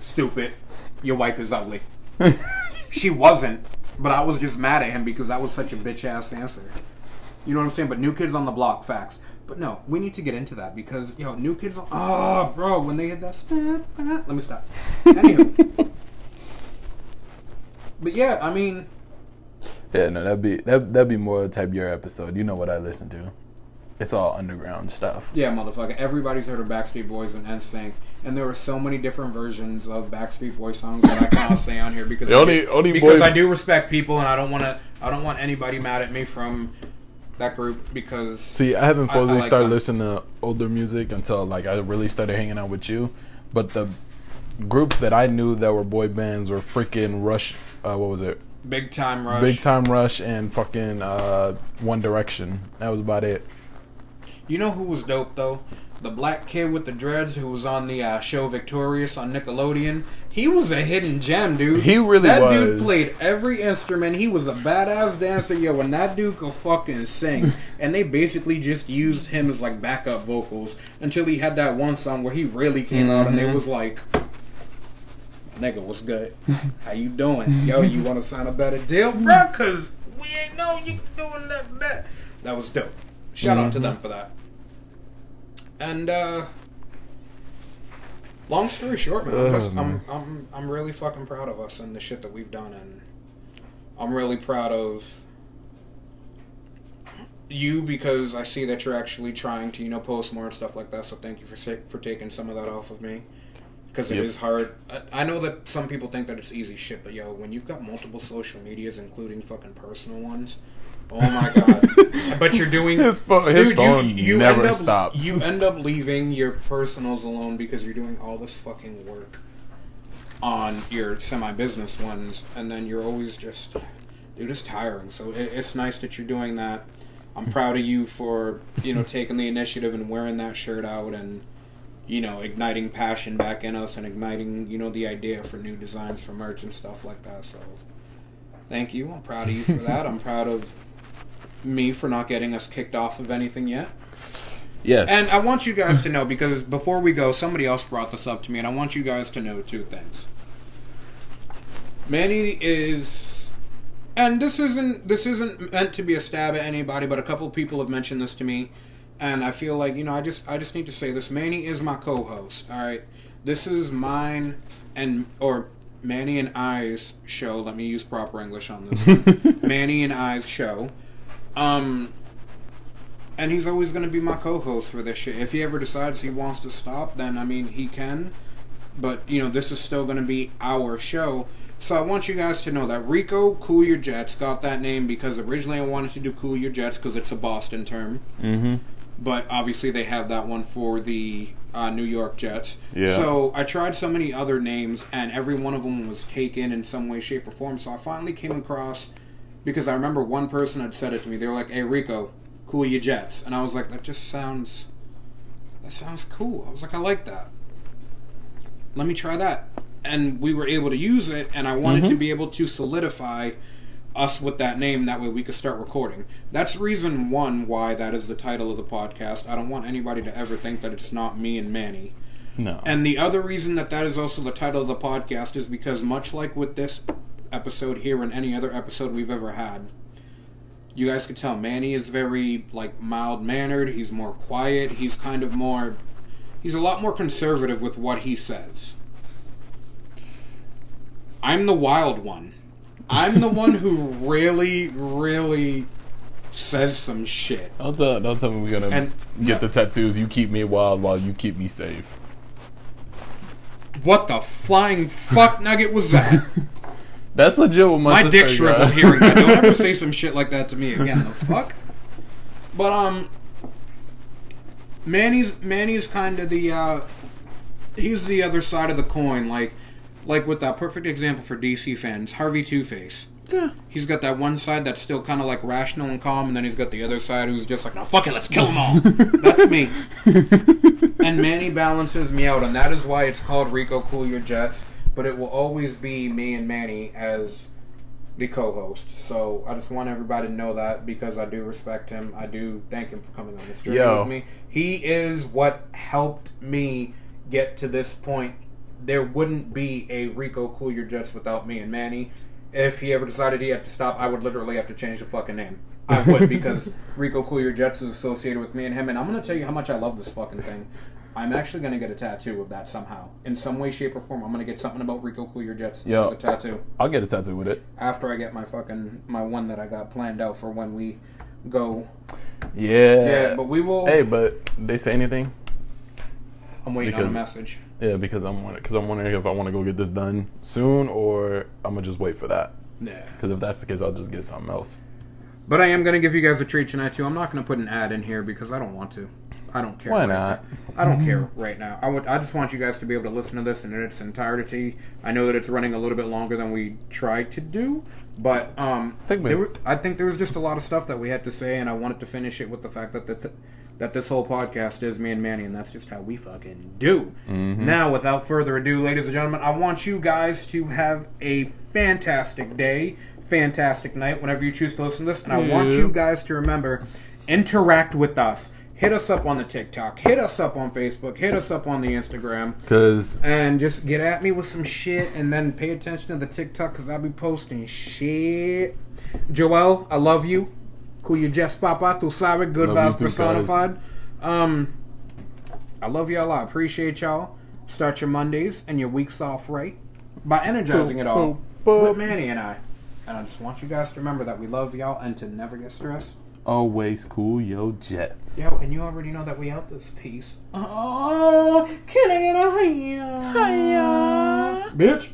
Stupid. Your wife is ugly. she wasn't, but I was just mad at him because that was such a bitch ass answer. You know what I'm saying? But New Kids on the Block, facts. But no, we need to get into that because yo, New Kids on oh bro, when they hit that let me stop. Anywho. but yeah, I mean Yeah, no, that'd be that that'd be more type your episode. You know what I listen to. It's all underground stuff. yeah, motherfucker. Everybody's heard of Backstreet Boys and NSYNC, and there were so many different versions of Backstreet Boys songs that I cannot say on here because The only- I, only because boy- I do respect people and I don't want to I don't want anybody mad at me from that group because See, I haven't I- I fully like started them. listening to older music until like I really started hanging out with you. But the groups that I knew that were boy bands were freaking Rush. Uh, what was it? Big Time Rush. Big Time Rush and fucking uh, One Direction. That was about it. You know who was dope though? The black kid with the dreads who was on the uh, show Victorious on Nickelodeon. He was a hidden gem, dude. He really that was. dude played every instrument. He was a badass dancer, yo. And that dude could fucking sing. and they basically just used him as like backup vocals until he had that one song where he really came out and they Mhm. was like, "Nigga, what's good? How you doing? Yo, you want to sign a better deal, bro? Cause we ain't know you doing that. That that was dope. Shout out to them for that." And uh long story short, man, I'm, Oh, just, I'm. I'm I'm really fucking proud of us and the shit that we've done, and I'm really proud of you because I see that you're actually trying to you know post more and stuff like that. So thank you for for taking some of that off of me. Because it Yep. is hard. I, I know that some people think that it's easy shit, but yo, when you've got multiple social medias, including fucking personal ones, oh my god! but you're doing His pho- his phone never end up, stops. You end up leaving your personals alone because you're doing all this fucking work on your semi-business ones, and then you're always just, dude, it's tiring. So it, it's nice that you're doing that. I'm proud of you for you know taking the initiative and wearing that shirt out and you know igniting passion back in us and igniting you know the idea for new designs for merch and stuff like that. So thank you. I'm proud of you for that. I'm proud of me for not getting us kicked off of anything yet. Yes. And I want you guys to know because before we go, somebody else brought this up to me, and I want you guys to know two things. Manny is, and this isn't this isn't meant to be a stab at anybody, but a couple of people have mentioned this to me, and I feel like you know I just I just need to say this. Manny is my co-host. All right, this is mine and or Manny and I's show. Let me use proper English on this. Manny and I's show. Um, and he's always going to be my co-host for this shit. If he ever decides he wants to stop, then I mean he can. But you know, this is still going to be our show. So I want you guys to know that Rico Cool Your Jets got that name because originally I wanted to do Cool Your Jets because it's a Boston term, mm-hmm. But obviously they have that one for the uh, New York Jets. Yeah. So I tried so many other names, and every one of them was taken in some way, shape, or form. So I finally came across because I remember one person had said it to me. They were like, "Hey Rico, cool your Jets," and I was like, "That just sounds, that sounds cool." I was like, "I like that. Let me try that." And we were able to use it, and I wanted to be able to solidify us with that name. That way, we could start recording. That's reason one why that is the title of the podcast. I don't want anybody to ever think that it's not me and Manny. No. And the other reason that that is also the title of the podcast is because, much like with this episode here and any other episode we've ever had, you guys could tell Manny is very like mild mannered. He's more quiet. He's kind of more. He's a lot more conservative with what he says. I'm the wild one. I'm the one who really, really says some shit. Don't tell, don't tell me we're gonna And- get the tattoos. You keep me wild while you keep me safe. What the flying fuck nugget was that? That's legit what my, My sister dick shriveled got. hearing that. Don't ever say some shit like that to me again. The fuck? But um Manny's Manny's kind of the uh he's the other side of the coin. Like, like with that perfect example for DC fans, Harvey Two Face. Yeah. He's got that one side that's still kind of like rational and calm, and then he's got the other side who's just like, no, fuck it, let's kill them all. that's me. and Manny balances me out, and that is why it's called Rico Cool Your Jets. But it will always be me and Manny as the co-host. So I just want everybody to know that because I do respect him. I do thank him for coming on this journey Yo. with me. He is what helped me get to this point. There wouldn't be a Rico Cool Your Jets without me and Manny. If he ever decided he had to stop, I would literally have to change the fucking name. I would because Rico Cool Your Jets is associated with me and him, and I'm gonna tell you how much I love this fucking thing. I'm actually gonna get a tattoo of that somehow, in some way, shape, or form. I'm gonna get something about Rico Cool Your Jets Yo. as a tattoo I'll get a tattoo with it. after I get my fucking my one that I got planned out for when we go. Yeah. Yeah, but we will. Hey, but they say anything? I'm waiting on a message. Yeah, because I'm wondering, because I'm wondering if I want to go get this done soon or I'm gonna just wait for that. Yeah. Because if that's the case, I'll just get something else. But I am going to give you guys a treat tonight too. I'm not going to put an ad in here because I don't want to. I don't care. Why right not? now. I don't care right now. I would. I just want you guys to be able to listen to this in its entirety. I know that it's running a little bit longer than we tried to do, but um, Think we- there were, I think there was just a lot of stuff that we had to say, and I wanted to finish it with the fact that the, that this whole podcast is me and Manny, and that's just how we fucking do. Mm-hmm. Now, without further ado, ladies and gentlemen, I want you guys to have a fantastic day, fantastic night, whenever you choose to listen to this, and I want you guys to remember, interact with us. Hit us up on the TikTok. Hit us up on Facebook. Hit us up on the Instagram. Because And just get at me with some shit and then pay attention to the TikTok because I'll be posting shit. Joel, I love you. Who you just papa, tu sabe, good Love vibes personified. Um, I love y'all. I appreciate y'all. Start your Mondays and your weeks off right by energizing it all Boop, boop. with Manny and I. And I just want you guys to remember that we love y'all and to never get stressed. always cool, yo, Jets. Yo, and you already know that we out this piece. Oh, can I get a hiya? Hiya. Bitch.